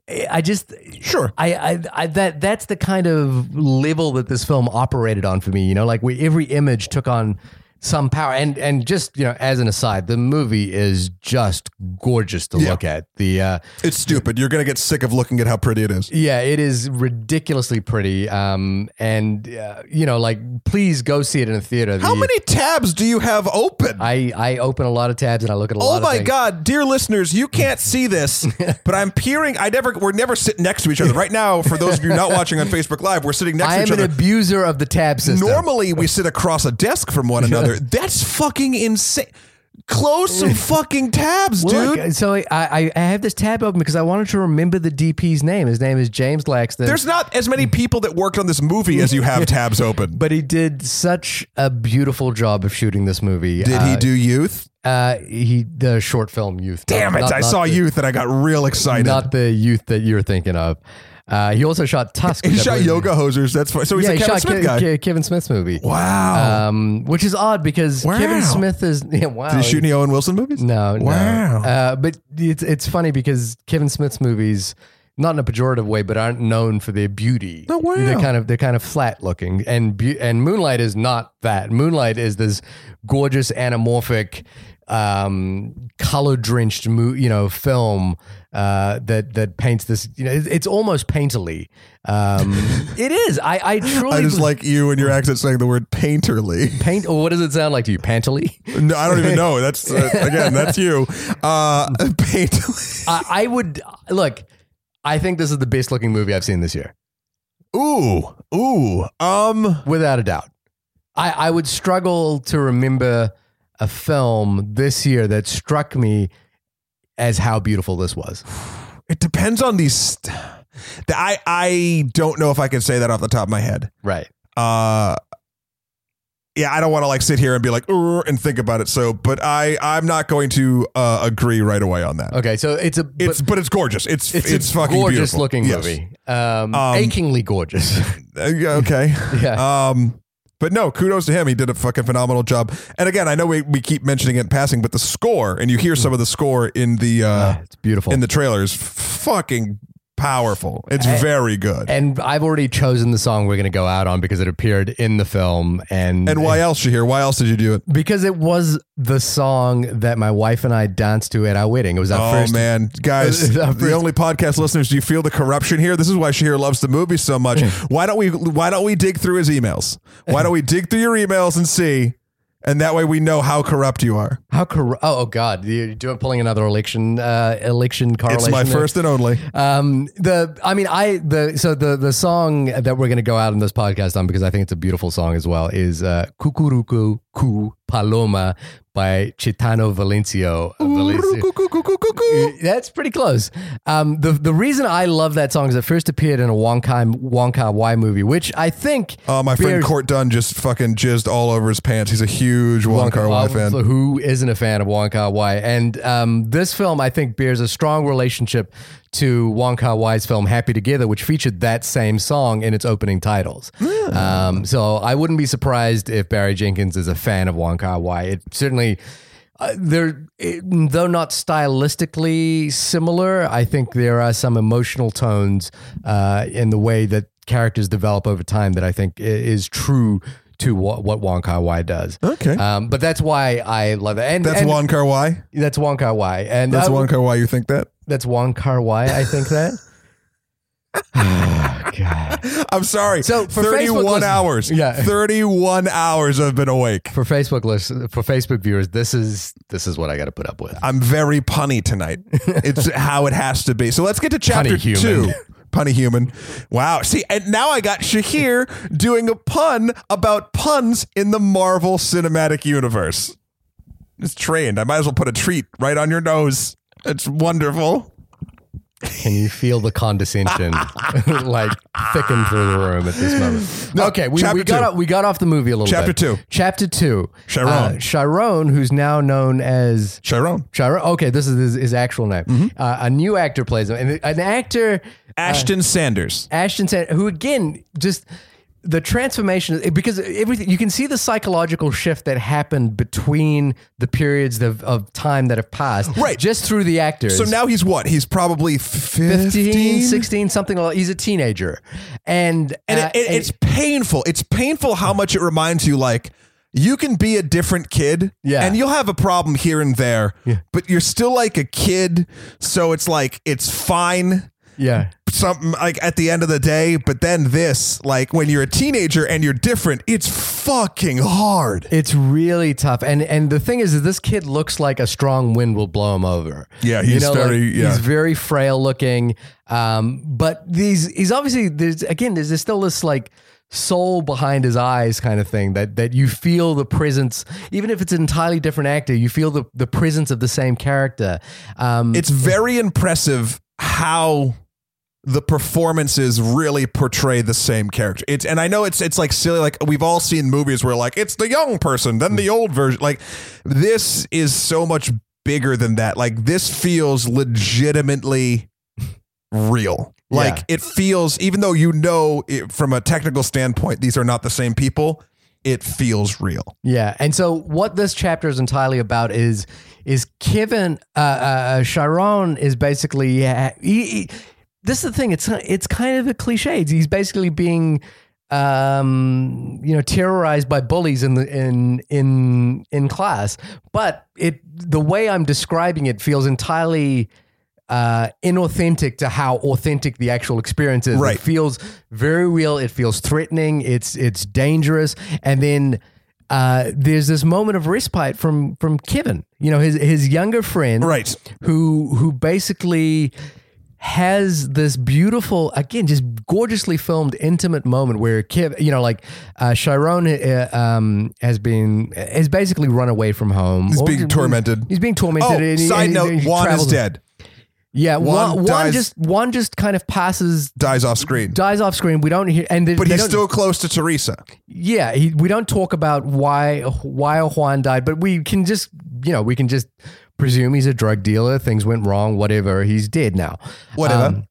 eh, I just Sure. I, I, I that that's the kind of level that this film operated on for me. You know, like where every image took on some power. And and just you know, as an aside, the movie is just gorgeous to Yeah. look at. The uh, it's stupid. You're gonna get sick of looking at how pretty it is. yeah, it is ridiculously pretty. Um, and uh, you know, like please go see it in a theater. How The- many tabs do you have open? I I open a lot of tabs and I look at a lot of. Oh my. God, dear listeners, you can't see this, (laughs) but I'm peering. I never, we're never sitting next to each other. Right now, for those of you not watching on Facebook Live, we're sitting next I to am each an other. abuser of the tab system. Normally, we sit across a desk from one another. (laughs) That's fucking insane. Close some (laughs) fucking tabs, Well, dude. look, so I, I I have this tab open because I wanted to remember the DP's name. His name is James Laxton. There's not as many people that worked on this movie as you have (laughs) tabs open. but he did such a beautiful job of shooting this movie. Did he do youth? Uh, he the short film Youth. Damn it! Not- I not saw the- youth and I got real excited. Not the Youth that you're thinking of. Uh, he also shot Tusk. he shot yoga hosers. That's fine. So he's Yeah, a he Kevin shot Smith Ke- guy. Ke- Kevin Smith's movie. wow. Um, which is odd because Wow. Kevin Smith is (laughs) yeah, wow. Did he shoot any Owen Wilson movies? No, no. Wow. Uh, but it's it's funny because Kevin Smith's movies, not in a pejorative way, but aren't known for their beauty. Oh, wow. They're kind of they're kind of flat looking, and beau- and Moonlight is not that. Moonlight is this gorgeous anamorphic, um, color drenched, mo- you know, film uh, that that paints this. You know, it's, it's almost painterly. Um, (laughs) it is. I I truly I just like you and your accent saying the word painterly. paint. Or what does it sound like to you? Panterly. No, I don't even know. That's uh, (laughs) again, that's you. Uh, (laughs) painterly. I, I would look. I think this is the best looking movie I've seen this year, Ooh, ooh. Um, without a doubt. I, I would struggle to remember a film this year that struck me as how beautiful this was. (sighs) it depends on these. I I don't know if I can say that off the top of my head. Right. Uh, yeah, I don't want to like sit here and be like and think about it. So, but I I'm not going to uh, agree right away on that. Okay, so it's a It's but it's gorgeous. It's it's, it's, a fucking gorgeous beautiful. looking Yes. movie. Um, achingly gorgeous. (laughs) Uh, okay. (laughs) yeah. Um, but no, kudos to him. He did a fucking phenomenal job. And again, I know we, we keep mentioning it in passing, but the score, and you hear some of the score in the uh, it's beautiful. in the trailers, fucking powerful. It's very good. and I've already chosen the song we're going to go out on because it appeared in the film, and And why else, Shahir? Why else did you do it? because it was the song that my wife and I danced to at our wedding. It was our Oh first. man, (laughs) guys, Our the only podcast listeners, do you feel the corruption here? This is why Shahir loves the movie so much. (laughs) why don't we? Why don't we dig through his emails? Why don't we dig through your emails and see? And that way we know how corrupt you are. How corrupt? oh, oh God! You're doing pulling another election uh, election correlation. It's my there? first and only. Um, the I mean, I the so the the song that we're gonna go out on this podcast on because I think it's a beautiful song as well is uh, "Cucurucu Cu Paloma" by Chitano Valencio. Uh, Valencio. That's pretty close. Um, the the reason I love that song is it first appeared in a Wong Kar Wai movie, which I think Oh, my friend bears- Court Dunn just fucking jizzed all over his pants. He's a huge Kar Wai uh, fan. Who isn't a fan of Wong Kar Wai? And um, this film, I think, bears a strong relationship to Wong Kar Wai's film Happy Together, which featured that same song in its opening titles. Um, so I wouldn't be surprised if Barry Jenkins is a fan of Wong Kar Wai. It certainly. Uh, they're it- though not stylistically similar. I think there are some emotional tones uh, in the way that characters develop over time that I think is true to what, what Wong Kar Wai does. Okay. Um, but that's why I love it. And That's and Wong Kar Wai. That's Wong Kar Wai. And That's I- Wong Kar Wai. You think that? That's Wong Kar Wai. I think that. (laughs) oh, God. I'm sorry. So, for 31 Facebook listen- hours. Yeah. 31 hours I've been awake. For Facebook list, for Facebook viewers, this is this is what I got to put up with. I'm very punny tonight. (laughs) it's how it has to be. So let's get to chapter Punny two. Punny human. Wow. See, and now I got Shahir doing a pun about puns in the Marvel Cinematic Universe. It's trained. I might as well put a treat right on your nose. It's wonderful. Can you feel the condescension (laughs) like thicken through the room at this moment? okay, we, we got two. off, we got off the movie a little Chapter bit. two. Chapter two. Chiron. Uh, Chiron, who's now known as Chiron. Chiron. Okay, this is his, his actual name. Mm-hmm. Uh, a new actor plays him, and an actor Ashton Sanders. Ashton said, who again just the transformation because everything you can see the psychological shift that happened between the periods of, of time that have passed Right. just through the actors So now he's what? He's probably 15? 15 16 something like he's a teenager and, And, uh, it, it- it's painful. It's painful how much it reminds you like you can be a different kid Yeah. and you'll have a problem here and there, yeah. but you're still like a kid. So it's like, it's fine. yeah Something like at the end of the day, but then this, like when you're a teenager and you're different, it's fucking hard. it's really tough and and the thing is that this kid looks like a strong wind will blow him over Yeah, he's very- yeah. he's very frail looking um but these he's obviously there's again there's, there's still this like soul behind his eyes kind of thing that that you feel the presence even if it's an entirely different actor you feel the the presence of the same character um It's very impressive how the performances really portray the same character. It's and I know it's it's like silly like we've all seen movies where like it's the young person then the old version like this is so much bigger than that. Like this feels legitimately real. Like Yeah. it feels even though you know it, from a technical standpoint these are not the same people, it feels real. Yeah, and so what this chapter is entirely about is is Kevin uh, uh, Chiron is basically yeah, he, he- this is the thing. It's it's kind of a cliche. He's basically being um you know terrorized by bullies in the in in in class but it the way i'm describing it feels entirely uh inauthentic to how authentic the actual experience is Right. it feels very real it feels threatening it's it's dangerous and then uh, there's this moment of respite from from Kevin, you know, his his younger friend, Right. Who who basically has this beautiful, again, just gorgeously filmed, intimate moment where Kev, you know, like uh, Chiron uh, um, has been has basically run away from home. He's Or- being tormented. He's being tormented. Oh, he- side note, he Juan is dead. Yeah, One one, one dies- just one just kind of passes, Dies off screen. dies off screen. We don't hear, and they, But they he's still close to Teresa. yeah. He, we don't talk about why why Juan died, but we can just you know we can just presume he's a drug dealer. Things went wrong. Whatever. He's dead now. Whatever. Um,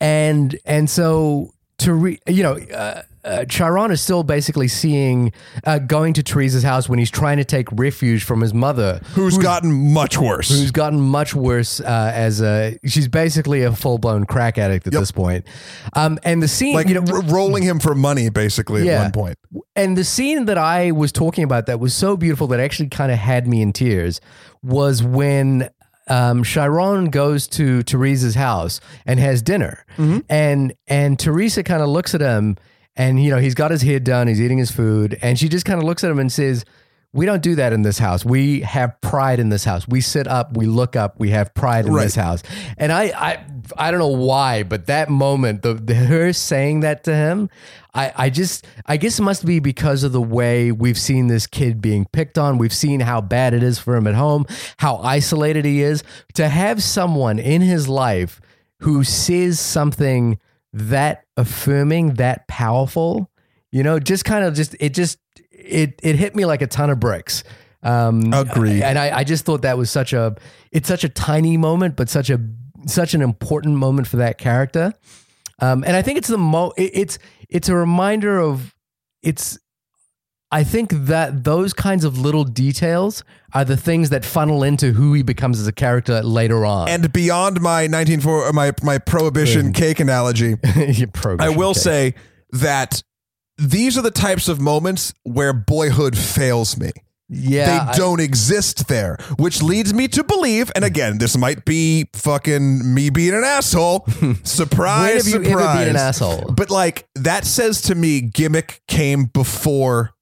and and so to re, you know. Uh, uh, Chiron is still basically seeing, uh, going to Teresa's house when he's trying to take refuge from his mother, who's gotten much worse. who's gotten much worse uh, as a she's basically a full blown crack addict at Yep. this point. Um, and the scene, like you know, r- rolling him for money, basically, Yeah. at one point. and the scene that I was talking about that was so beautiful that actually kind of had me in tears was when um, Chiron goes to Teresa's house and has dinner, and and Teresa kind of looks at him, and you know he's got his head down, he's eating his food, and she just kind of looks at him and says. We don't do that in this house. We have pride in this house. We sit up, we look up, we have pride in Right. this house. And I, I, I don't know why, but that moment, the, the her saying that to him, I, I just, I guess it must be because of the way we've seen this kid being picked on. We've seen how bad it is for him at home, how isolated he is. To have someone in his life who says something that affirming, that powerful, you know, just kind of just, it just, it, it hit me like a ton of bricks. Um, Agreed. And I, I just thought that was such a, it's such a tiny moment, but such a, such an important moment for that character. Um, and I think it's the mo, it- it's, it's a reminder of, it's, I think that those kinds of little details are the things that funnel into who he becomes as a character later on. And beyond my 1940, uh, my my prohibition cake analogy, (laughs) program, I will okay. say that these are the types of moments where boyhood fails me. yeah, they don't exist there, which leads me to believe, and again, this might be fucking me being an asshole. surprise, (laughs) When have you surprise. an asshole? But like that says to me, gimmick came before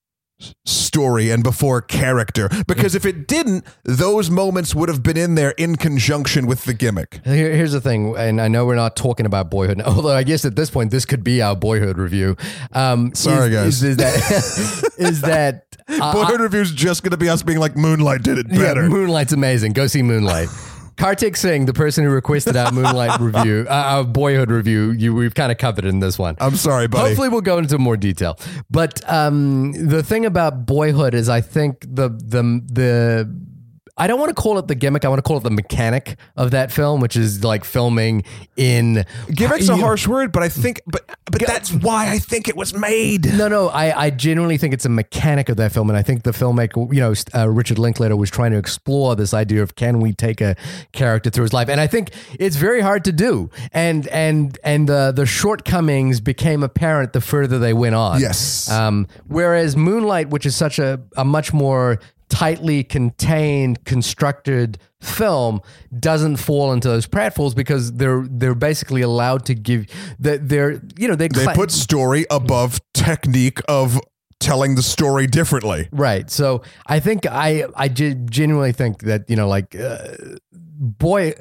story and before character. Because if it didn't, those moments would have been in there in conjunction with the gimmick. Here, here's the thing, and I know we're not talking about boyhood, (laughs) although I guess at this point this could be our boyhood review. Um, Sorry, is, guys. Is, is that (laughs) is that uh, Boyhood Review's just going to be us being like Moonlight did it yeah, better. Moonlight's amazing. Go see Moonlight. (laughs) Kartik Singh, the person who requested our Moonlight (laughs) review, uh, our Boyhood review, you we've kind of covered in this one. I'm sorry, buddy. Hopefully, we'll go into more detail. But um, the thing about Boyhood is, I think the the the I don't want to call it the gimmick. I want to call it the mechanic of that film, which is like filming in Gimmick's a harsh word, but I think, but but that's why I think it was made. No, no, I, I genuinely think it's a mechanic of that film, and I think the filmmaker, you know, uh, Richard Linklater was trying to explore this idea of can we take a character through his life, and I think it's very hard to do, and and and the the shortcomings became apparent the further they went on. Yes. Um, whereas Moonlight, which is such a a much more tightly contained, constructed film doesn't fall into those pratfalls because they're they're basically allowed to give that they're you know they They put story above technique of telling the story differently. Right. So I think I I ge- genuinely think that you know like uh, boy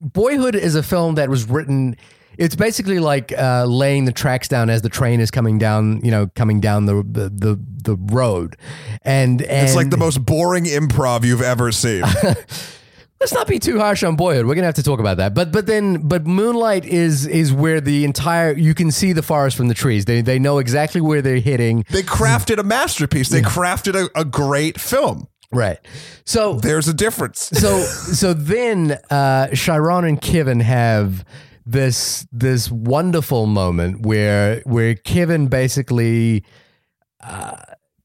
Boyhood is a film that was written. It's basically like uh, laying the tracks down as the train is coming down, you know, coming down the the the, the road, and and It's like the most boring improv you've ever seen. (laughs) let's not be too harsh on Boyhood. We're gonna have to talk about that. But but then but Moonlight is is where the entire you can see the forest from the trees. They they know exactly where they're hitting. they crafted a masterpiece. They crafted a, a great film. Right. So There's a difference. so so then uh Chiron and Kevin have this this wonderful moment where where Kevin basically uh,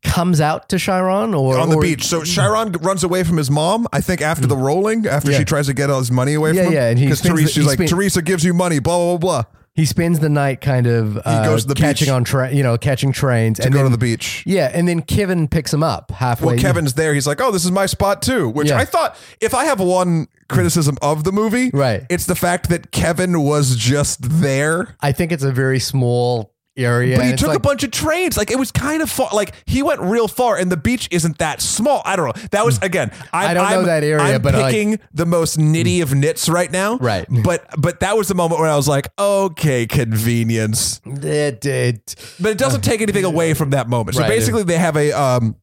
comes out to Chiron or on the or- beach. So Chiron runs away from his mom. I think after the rolling, after Yeah. she tries to get all his money away Yeah, from him. yeah, and he because Teresa, the- she's like Teresa gives you money. Blah blah blah. blah he spends the night kind of uh, goes to the catching beach. on train, you know, catching trains To and go then, to the beach. Yeah, and then Kevin picks him up halfway. Well, Kevin's there. He's like, "Oh, this is my spot too." Which Yeah. I thought, if I have one criticism of the movie, Right. it's the fact that Kevin was just there. I think it's a very small area. But he took like- a bunch of trains. Like it was kind of far. Like he went real far, and the beach isn't that small. I don't know. That was again. I'm, I don't know I'm- that area, I'm but, like- picking the most nitty of nits right now. Right. But but that was the moment where I was like, okay, convenience. It, it, But it doesn't take anything away from that moment. So Right. basically, they have a um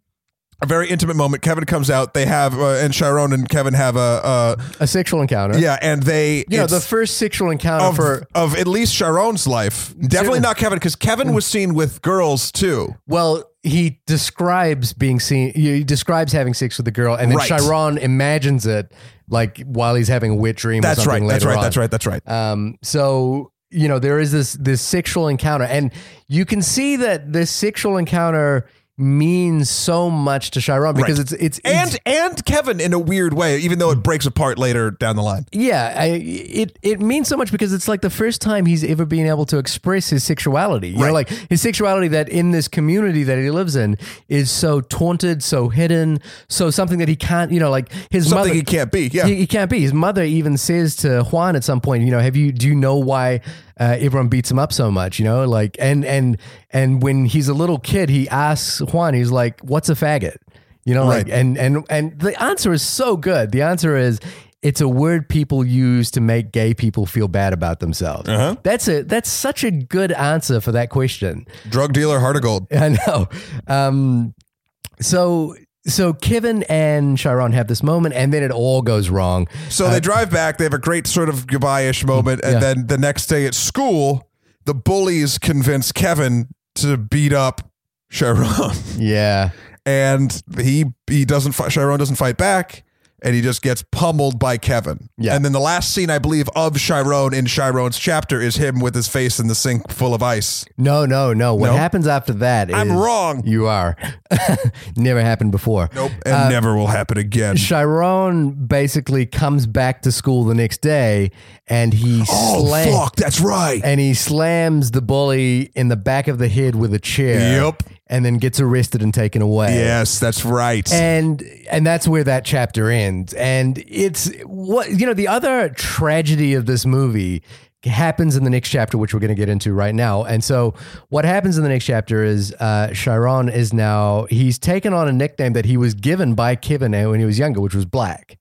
a very intimate moment. Kevin comes out. They have uh, and Chiron and Kevin have a uh, A sexual encounter. yeah, and they You know, the first sexual encounter of, for of at least Chiron's life. Definitely not Kevin because Kevin was seen with girls too. Well, he describes being seen. He describes having sex with the girl, and then Right. Chiron imagines it like while he's having a wet dream. or That's right. That's right. on. That's right. That's right. Um, so you know there is this this sexual encounter, and you can see that this sexual encounter means so much to Chiron because Right. it's it's And it's, and Kevin in a weird way, even though it mm. breaks apart later down the line. yeah, I, it it means so much because it's like the first time he's ever been able to express his sexuality. You know, like his sexuality that in this community that he lives in is so taunted, so hidden, so something that he can't. You know, like his Something mother. he can't be. Yeah. He, he can't be. His mother even says to Juan at some point, you know, have you do you know why uh, everyone beats him up so much? You know, like and and and when he's a little kid, he asks Juan, he's like, "What's a faggot?" You know, like and and and the answer is so good. The answer is. It's a word people use to make gay people feel bad about themselves. Uh-huh. That's a that's such a good answer for that question. Drug dealer, heart of gold. (laughs) I know. Um, so so Kevin and Chiron have this moment, and then it all goes wrong. So they uh, drive back. They have a great sort of goodbye-ish moment, and Yeah. then the next day at school, the bullies convince Kevin to beat up Chiron, (laughs) Yeah. and he he doesn't. Fight, Chiron doesn't fight back, and he just gets pummeled by Kevin. Yeah. And then the last scene, I believe, of Chiron in Chiron's chapter is him with his face in the sink full of ice. No, no, no. What Nope. happens after that is I'm wrong. You are. (laughs) Never happened before. Nope, and uh, never will happen again. Chiron basically comes back to school the next day and he Oh slam- fuck, that's right. and he slams the bully in the back of the head with a chair. Yep. And then gets arrested and taken away. Yes, that's right. and and that's where that chapter ends and it's what you know the other tragedy of this movie happens in the next chapter which we're going to get into right now and so what happens in the next chapter is uh chiron is now he's taken on a nickname that he was given by kevin when he was younger which was black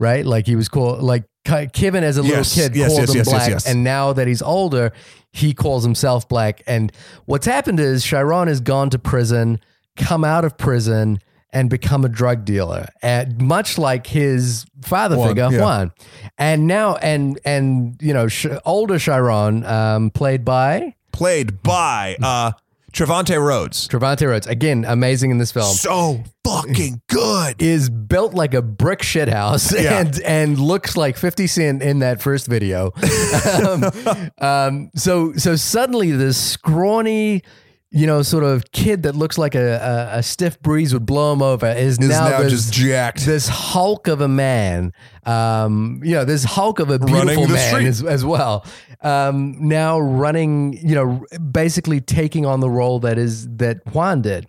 right like he was called like Kevin as a little Yes, kid yes, called yes, him yes, yes, black, yes. and now that he's older, he calls himself black. And what's happened is Chiron has gone to prison, come out of prison, and become a drug dealer, and much like his father Juan, figure yeah. Juan. And now, and and you know, older Chiron, um, played by Played by uh Trevante Rhodes. Trevante Rhodes, again, amazing in this film. So fucking good. is built like a brick shit house Yeah. and and looks like 50 cent in that first video (laughs) um, um, so so suddenly this scrawny you know sort of kid that looks like a, a, a stiff breeze would blow him over is, Is now, now this, just jacked. this hulk of a man um, you know this hulk of a beautiful man as, as well um, now running you know basically taking on the role that is that Juan did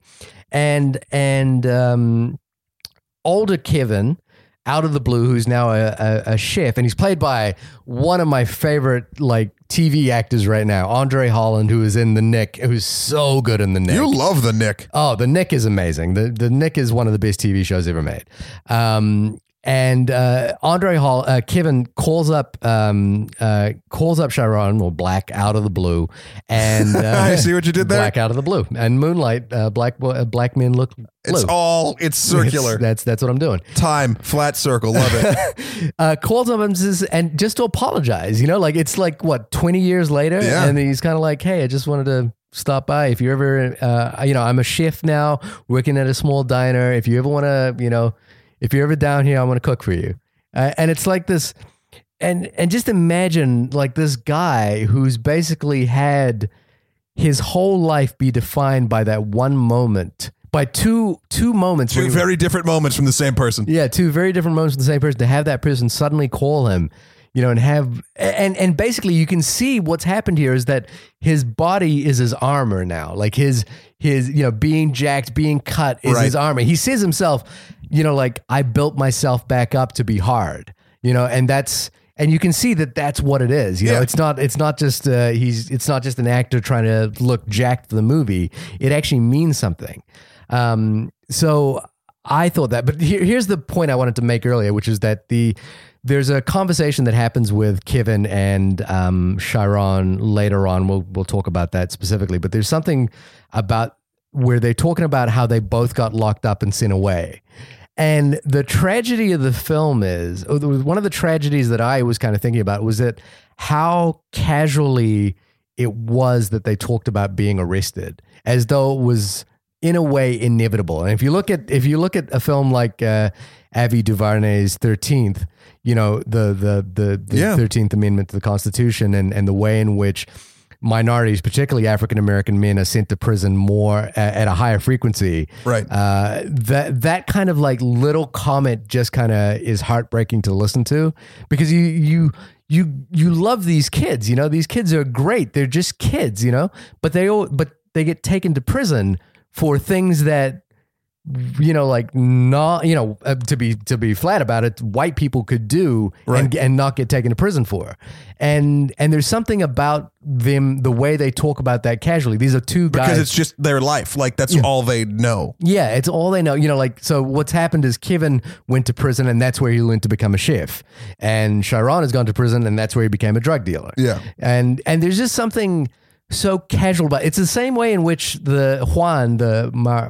and and um, older Kevin out of the blue, who's now a, a, a chef, and he's played by one of my favorite like TV actors right now, Andre Holland, who is in The Knick, who's so good in The Knick. You love the Knick. Oh, The Knick is amazing. The The Knick is one of the best TV shows ever made. Um, and uh, Andre Hall, uh, Kevin calls up um, uh, calls up Chiron or Black out of the blue, and (laughs) uh, I see what you did there. Black out of the blue, and Moonlight. Uh, black uh, black men look blue. It's all it's circular. It's- that's that's what I'm doing. Time, flat circle. Love it. (laughs) Uh, calls up and says, and just to apologize. You know, like it's like what 20 years later, Yeah. and he's kind of like, hey, I just wanted to stop by. If you ever, uh, you know, I'm a chef now, working at a small diner. If you ever want to, you know, if you're ever down here, I want to cook for you. Uh, and it's like this, and and just imagine like this guy who's basically had his whole life be defined by that one moment, by two two moments. Two very different moments from the same person. yeah, two very different moments from the same person. To have that person suddenly call him, you know, and have and and basically you can see what's happened here is that his body is his armor now. Like his his you know being jacked, being cut is Right. his armor. He says himself, you know, like I built myself back up to be hard. You know, and that's and you can see that that's what it is. You know, Yeah. it's not it's not just uh, he's it's not just an actor trying to look jacked for the movie. It actually means something. Um, so I thought that, but here, here's the point I wanted to make earlier, which is that the there's a conversation that happens with Kevin and um, Chiron later on. We'll we'll talk about that specifically, but there's something about where they're talking about how they both got locked up and sent away. And the tragedy of the film is one of the tragedies that I was kind of thinking about was that how casually it was that they talked about being arrested, as though it was in a way inevitable. And if you look at if you look at a film like uh, Ava DuVernay's Thirteenth, you know the the the the Yeah. Thirteenth Amendment to the Constitution and and the way in which minorities, particularly African American men, are sent to prison more a- at a higher frequency. Right. Uh, that that kind of like little comment just kind of is heartbreaking to listen to because you you you you love these kids. You know these kids are great. They're just kids. You know, but they all but they get taken to prison for things that you know like not you know uh, to be to be flat about it white people could do and Right. and not get taken to prison for and and there's something about them the way they talk about that casually these are two guys because it's just their life. Like that's all they know. yeah, it's all they know. You know, like so. What's happened is Kevin went to prison, and that's where he learned to become a chef. And Chiron has gone to prison, and that's where he became a drug dealer. Yeah. and and there's just something so casual about. It's the same way in which the Juan, the Mar-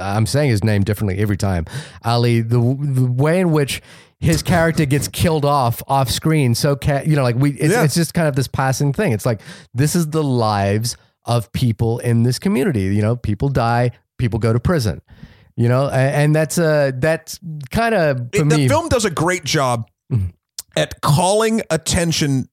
I'm saying his name differently every time. Ali, the the way in which. His character gets killed off off screen, so ca- you know, like we, it's, Yeah. it's just kind of this passing thing. It's like this is the lives of people in this community. You know, people die, people go to prison. You know, and that's uh that's kind of It- me. the film does a great job Mm-hmm. at calling attention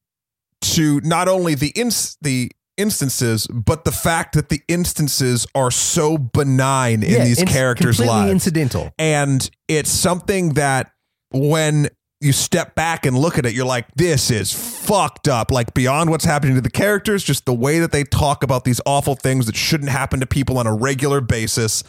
to not only the ins- the instances, but the fact that the instances are so benign in Yeah, these characters' lives. incidental. and it's something that when you step back and look at it, you're like, this is fucked up. Like beyond what's happening to the characters, just the way that they talk about these awful things that shouldn't happen to people on a regular basis.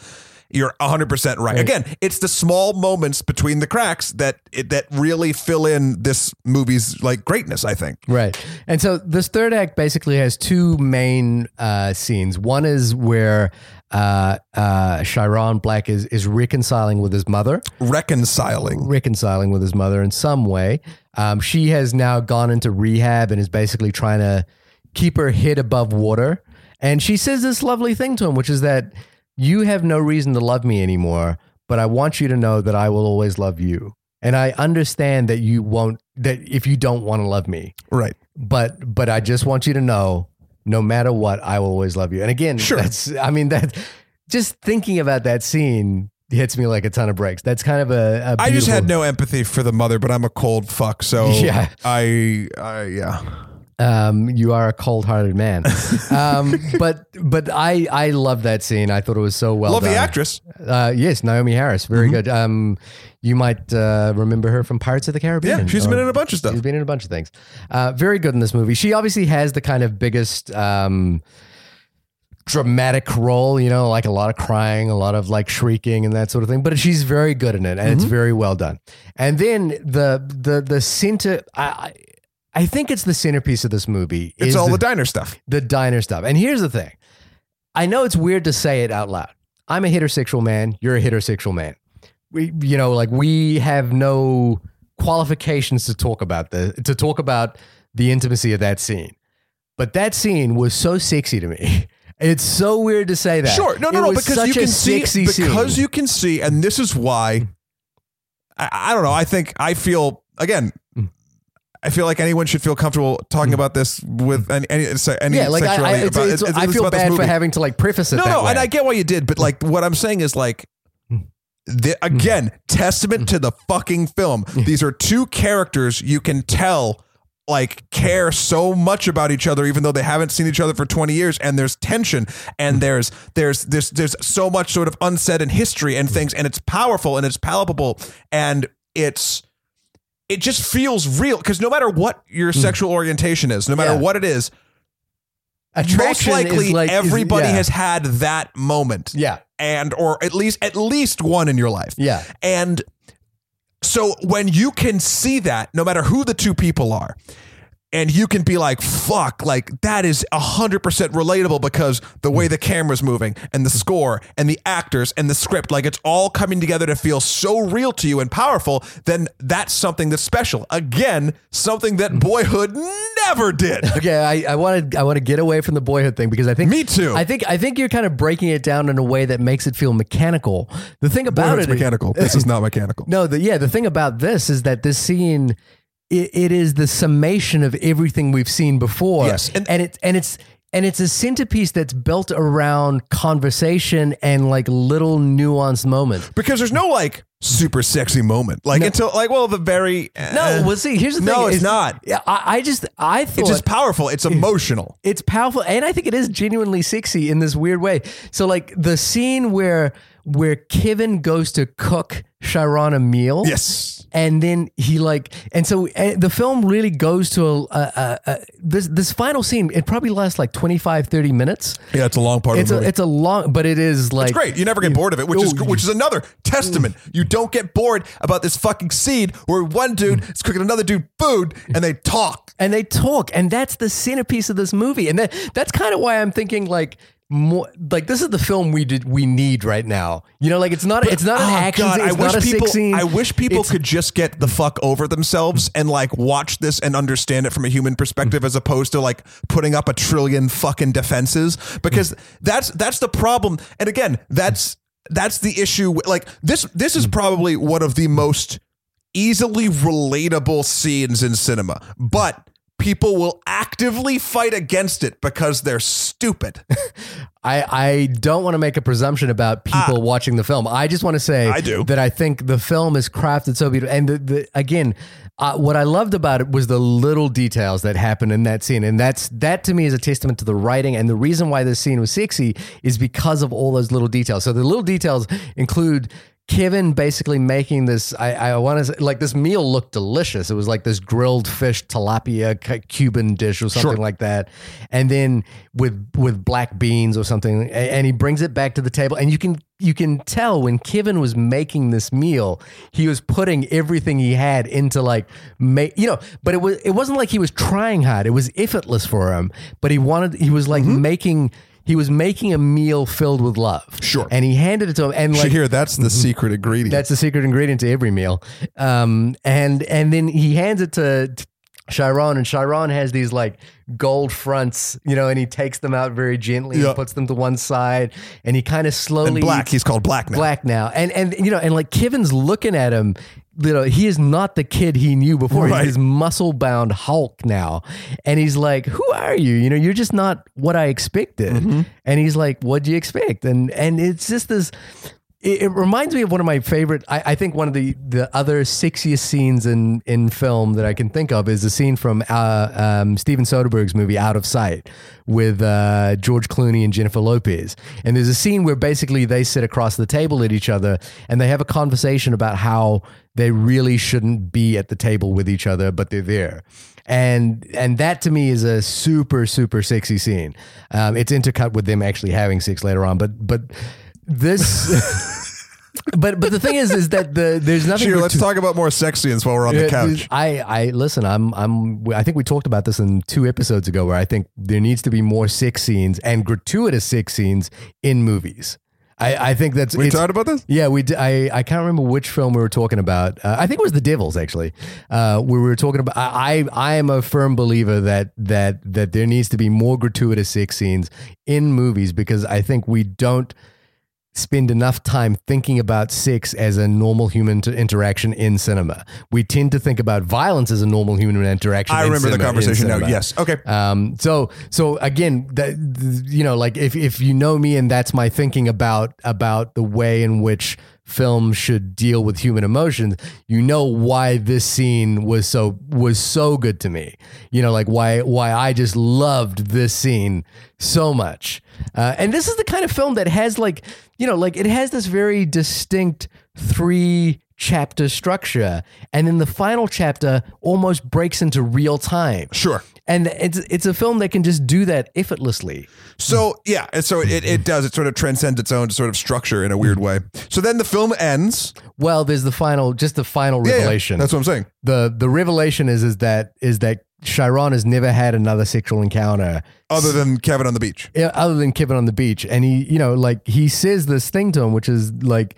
You're 100% right. Again, it's the small moments between the cracks that that really fill in this movie's like greatness, I think. Right. And so this third act basically has two main uh, scenes. One is where uh, uh, Chiron Black is, is reconciling with his mother, Reconciling. reconciling with his mother in some way. Um, she has now gone into rehab and is basically trying to keep her head above water. And she says this lovely thing to him, which is that you have no reason to love me anymore, but I want you to know that I will always love you. And I understand that you won't, that if you don't want to love me, Right. but but I just want you to know, no matter what, I will always love you. And again, Sure. that's I mean that just thinking about that scene hits me like a ton of bricks. That's kind of a, a I just had no empathy for the mother, but I'm a cold fuck. So (laughs) Yeah. I, I, yeah. Um you are a cold-hearted man. (laughs) um but but I I love that scene. I thought it was so well Love done. the actress. Uh yes, Naomie Harris, very Mm-hmm. good. Um you might uh, remember her from Pirates of the Caribbean. Yeah, she's or- been in a bunch of stuff. She's been in a bunch of things. Uh, very good in this movie. She obviously has the kind of biggest um, dramatic role, you know, like a lot of crying, a lot of like shrieking and that sort of thing. But she's very good in it, and it's very well done. And then the the the center, I I think it's the centerpiece of this movie. It's all the, the diner stuff. the diner stuff. And here's the thing. I know it's weird to say it out loud. I'm a heterosexual man. You're a heterosexual man. We, you know, like we have no qualifications to talk about the to talk about the intimacy of that scene. But that scene was so sexy to me. (laughs) It's so weird to say that. Sure, no, no, no, because you can see because scene. you can see, and this is why. I, I don't know. I think I feel again. I feel like anyone should feel comfortable talking hmm. about this with hmm. any any, any yeah, like I, I, it's, about- it's, it's- I feel about bad for having to like preface it. No, that no, way. and I get why you did, but hmm. like what I'm saying is like. The, again, testament to the fucking film. These are two characters you can tell like care so much about each other even though they haven't seen each other for 20 years and there's tension and there's there's there's there's so much sort of unsaid in history and things and it's powerful and it's palpable and it's it just feels real because no matter what your mm. sexual orientation is no matter Yeah. what it is most likely is like is- everybody yeah. has had that moment. Yeah, and or at least at least one in your life. Yeah, and so when you can see that, no matter who the two people are, and you can be like, fuck, like that is 100% relatable because the way the camera's moving and the score and the actors and the script, like it's all coming together to feel so real to you and powerful, then that's something that's special. Again, something that mm-hmm. boyhood never did. (laughs) Okay, I, I want to I want to get away from the boyhood thing because I think Me too. I think I think you're kind of breaking it down in a way that makes it feel mechanical. The thing about Boyhood's it, is- mechanical. This is not mechanical. (laughs) no, the yeah, the thing about this is that this scene it, it is the summation of everything we've seen before. Yes, and- and, it's and it's and it's a centerpiece that's built around conversation and like little nuanced moments. Because there's no like super sexy moment. Like until like, well, the very. No, eh, well, see, here's the thing. No, it's is- not. Yeah, I, I just I thought It's just powerful. It's emotional. it's powerful and i think it is genuinely sexy in this weird way so like the scene where where kevin goes to cook chiron a meal Yes. And then he like and so uh, the film really goes to a, a, a, this this final scene it probably lasts like 25 30 minutes Yeah, it's a long part it's a it's a long but it is like It's great. You never get bored of it, which is Oh, which is another testament. You don't get bored about this fucking scene where one dude is cooking another dude food and they talk. and they talk and that's the centerpiece of this movie and that, that's kind of why i'm thinking like more like this is the film we did we need right now you know like it's not it's not an Oh, action God, scene, it's I wish a people. sex scene I wish people It's- could just get the fuck over themselves and like watch this and understand it from a human perspective, as opposed to like putting up a trillion fucking defenses. Because that's that's the problem. And again, that's that's the issue. Like this, this is probably one of the most easily relatable scenes in cinema, but. People will actively fight against it because they're stupid. (laughs) I, I don't want to make a presumption about people watching the film. I just want to say Ah. I do. that I think the film is crafted so beautiful. And the, the, again, uh, what I loved about it was the little details that happened in that scene, and that's that to me is a testament to the writing. And the reason why this scene was sexy is because of all those little details. So the little details include. Kevin basically making this, I, I want to say, like this meal looked delicious. It was like this grilled fish tilapia Cuban dish or something Sure. like that, and then with with black beans or something, a- and he brings it back to the table, and you can you can tell when Kevin was making this meal, he was putting everything he had into like make you know, but it was it wasn't like he was trying hard; it was effortless for him. But he wanted he was like mm-hmm. making. He was making a meal filled with love. Sure. And he handed it to him. And like, Shahir, that's the secret ingredient. that's the secret ingredient to every meal. Um, and and then he hands it to, to Chiron, and Chiron has these like gold fronts, you know, and he takes them out very gently Yeah. and puts them to one side, and he kind of slowly and black. He's called black now. black now, and and you know, and like Kevin's looking at him. You know, he is not the kid he knew before. Right. He's muscle bound Hulk now. And he's like, Who are you? You know, you're just not what I expected. Mm-hmm. And he's like, What'd you expect? And and it's just this it, it reminds me of one of my favorite. I, I think one of the the other sexiest scenes in in film that I can think of is a scene from uh, um, Steven Soderbergh's movie Out of Sight with uh, George Clooney and Jennifer Lopez. And there's a scene where basically they sit across the table at each other and they have a conversation about how they really shouldn't be at the table with each other, but they're there. And and that to me is a super super sexy scene. Um, it's intercut with them actually having sex later on, but but this. (laughs) but but the thing is, is that the there's nothing. Shahir, let's gratu- talk about more sex scenes while we're on the couch. I I listen. I'm I'm. I think we talked about this in two episodes ago, where I think there needs to be more sex scenes and gratuitous sex scenes in movies. I, I think that's We talked about this? yeah, we. I I can't remember which film we were talking about. Uh, I think it was The Devils actually. Uh, where we were talking about. I I am a firm believer that that that there needs to be more gratuitous sex scenes in movies because I think we don't spend enough time thinking about sex as a normal human interaction in cinema. We tend to think about violence as a normal human interaction. I in remember the cinema- in conversation now. Yes. Okay. Um, so so again, that you know, like if if you know me and that's my thinking about about the way in which film should deal with human emotions, you know why this scene was so was so good to me. You know, like why why I just loved this scene so much. Uh, and this is the kind of film that has like you know like it has this very distinct three chapter structure and then the final chapter almost breaks into real time Sure. And it's it's a film that can just do that effortlessly. So yeah, and so it, it does. It sort of transcends its own sort of structure in a weird way. So then the film ends. Well, there's the final, just the final Yeah, yeah, revelation. that's what I'm saying. the The revelation is is that is that Chiron has never had another sexual encounter Other than Kevin on the beach. yeah, other than Kevin on the beach. And he, you know, like he says this thing to him, which is like,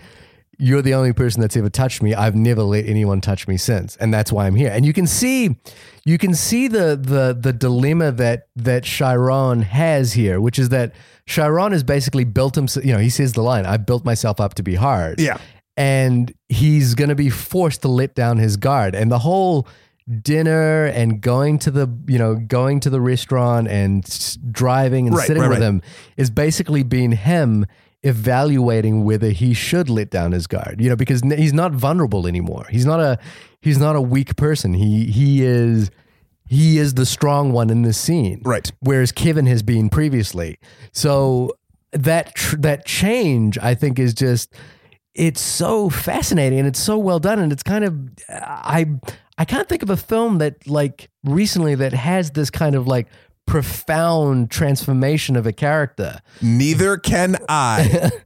you're the only person that's ever touched me. I've never let anyone touch me since. And that's why I'm here. And you can see, you can see the, the, the dilemma that, that Chiron has here, which is that Chiron has basically built himself, you know, he says the line, I built myself up to be hard. Yeah. And he's going to be forced to let down his guard. And the whole, dinner and going to the you know going to the restaurant and driving and Right, sitting right, with right. him is basically being him evaluating whether he should let down his guard you know because he's not vulnerable anymore he's not a he's not a weak person he he is he is the strong one in this scene Right. whereas Kevin has been previously. So that tr- that change, I think, is just it's so fascinating and it's so well done, and it's kind of I I can't think of a film that like recently that has this kind of like profound transformation of a character. Neither can I. (laughs)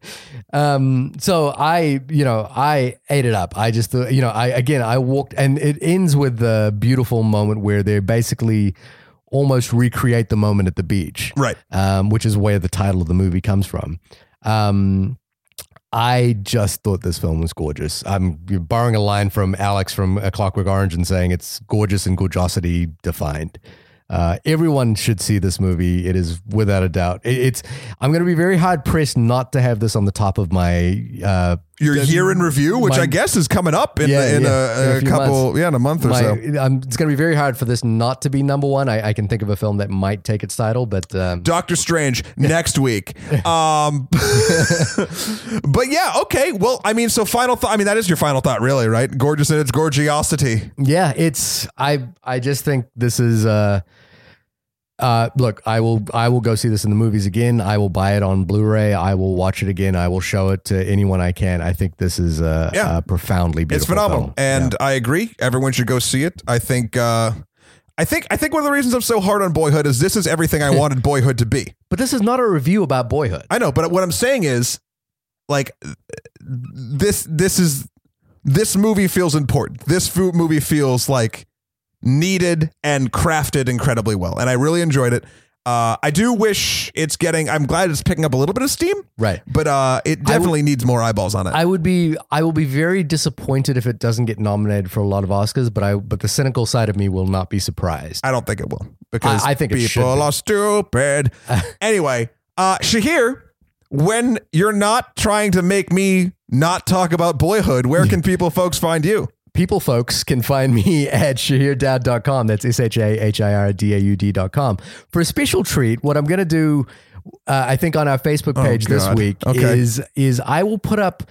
Um, so I, you know, I ate it up. I just, uh, you know, I again, I walked, and it ends with the beautiful moment where they're basically almost recreate the moment at the beach, right. um, which is where the title of the movie comes from. Um, I just thought this film was gorgeous. I'm borrowing a line from Alex from A Clockwork Orange and saying it's gorgeous and gorgeosity defined. Uh, everyone should see this movie. It is without a doubt. It- it's. I'm going to be very hard pressed not to have this on the top of my. Uh, Your year in review, which my- I guess is coming up in, Yeah, in, yeah, a, in a a couple, months. yeah, in a month or my so. um, it's going to be very hard for this not to be number one. I, I can think of a film that might take its title, but um, Doctor Strange (laughs) next week. Um, (laughs) but yeah, okay. Well, I mean, so final thought. I mean, that is your final thought, really, right? Gorgeous in its gorgiosity. Yeah, it's I I just think this is uh uh look, I will I will go see this in the movies again. I will buy it on Blu-ray. I will watch it again. I will show it to anyone I can. I think this is a, Yeah. a profoundly beautiful. It's phenomenal, film. and I agree. Everyone should go see it. I think. Uh, I think. I think one of the reasons I'm so hard on Boyhood is this is everything I (laughs) wanted Boyhood to be. But this is not a review about boyhood. I know, but what I'm saying is, like, this. This is. This movie feels important. This movie feels like needed and crafted incredibly well, and I really enjoyed it. Uh, I do wish it's getting. I'm glad it's picking up a little bit of steam, Right. but uh, it definitely needs more eyeballs on it. I would be I will be very disappointed if it doesn't get nominated for a lot of Oscars, but I but the cynical side of me will not be surprised. I don't think it will because I- I think it should people be. are stupid. (laughs) anyway, uh, Shahir, when you're not trying to make me not talk about Boyhood, where can people folks find you? People folks can find me (laughs) at shahirdaud.com. That's S H A H I R D A U D.com. For a special treat, what I'm going to do, uh, I think on our Facebook page this Oh, God. week Okay. is is I will put up.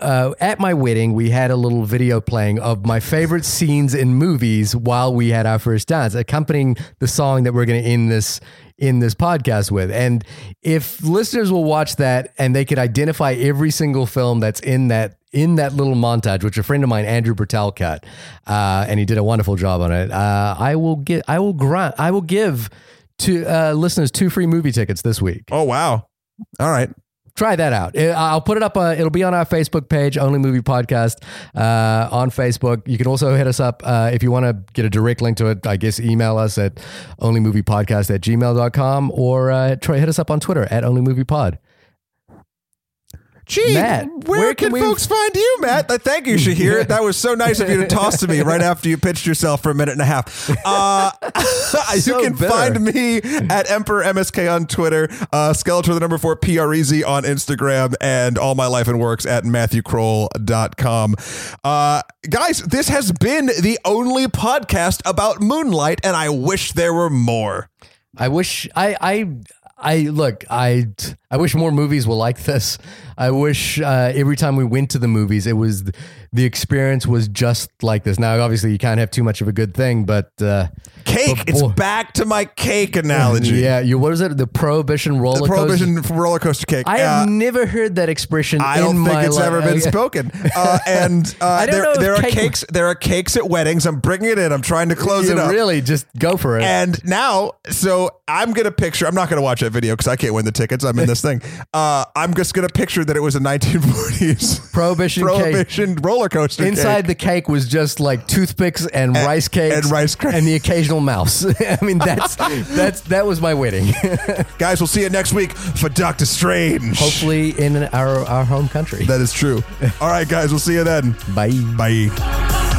Uh, at my wedding, we had a little video playing of my favorite scenes in movies while we had our first dance, accompanying the song that we're going to end this in this podcast with. And if listeners will watch that and they could identify every single film that's in that in that little montage, which a friend of mine, Andrew Bertel, cut, uh, and he did a wonderful job on it. Uh, I will get, I will grant, I will give to uh, listeners two free movie tickets this week. Oh wow! All right, Try that out. I'll put it up. Uh, it'll be on our Facebook page, Only Movie Podcast, uh, on Facebook. You can also hit us up uh, if you want to get a direct link to it. I guess email us at onlymoviepodcast at gmail.com or uh, try hit us up on Twitter at Only Movie Pod. Gee, Matt, where, where can, can we- folks find you, Matt? Thank you, Shahir. (laughs) that was so nice of you to toss to me right after you pitched yourself for a minute and a half. Uh, (laughs) So you can bitter. find me at Emperor MSK on Twitter, uh, Skeletor the number four PREZ on Instagram, and all my life and works at MatthewKroll.com. Uh, guys, this has been the only podcast about Moonlight, and I wish there were more. I wish I I I look I I wish more movies were like this. I wish uh, every time we went to the movies, it was the experience was just like this. Now, obviously, you can't have too much of a good thing, but uh, Cake. It's back to my cake analogy. yeah, you what is it? The prohibition roller The coaster. prohibition roller coaster cake. I Uh, have never heard that expression. I don't think it's li- ever been (laughs) spoken. Uh, and (laughs) uh, there, there are cake- cakes. There are cakes at weddings. I'm bringing it in. I'm trying to close You it up. really just go for it. And now, so I'm gonna picture. I'm not gonna watch that video because I can't win the tickets. I'm in this thing. (laughs) Uh, I'm just gonna picture that it was a 1940s Prohibition prohibition roller roller coaster. Inside cake. the cake was just like toothpicks and, rice cakes and rice cra- and the occasional mouse. (laughs) I mean, that's (laughs) that's that was my wedding. (laughs) guys, we'll see you next week for Doctor Strange. Hopefully, in our our home country. that is true. All right, guys, we'll see you then. Bye. Bye.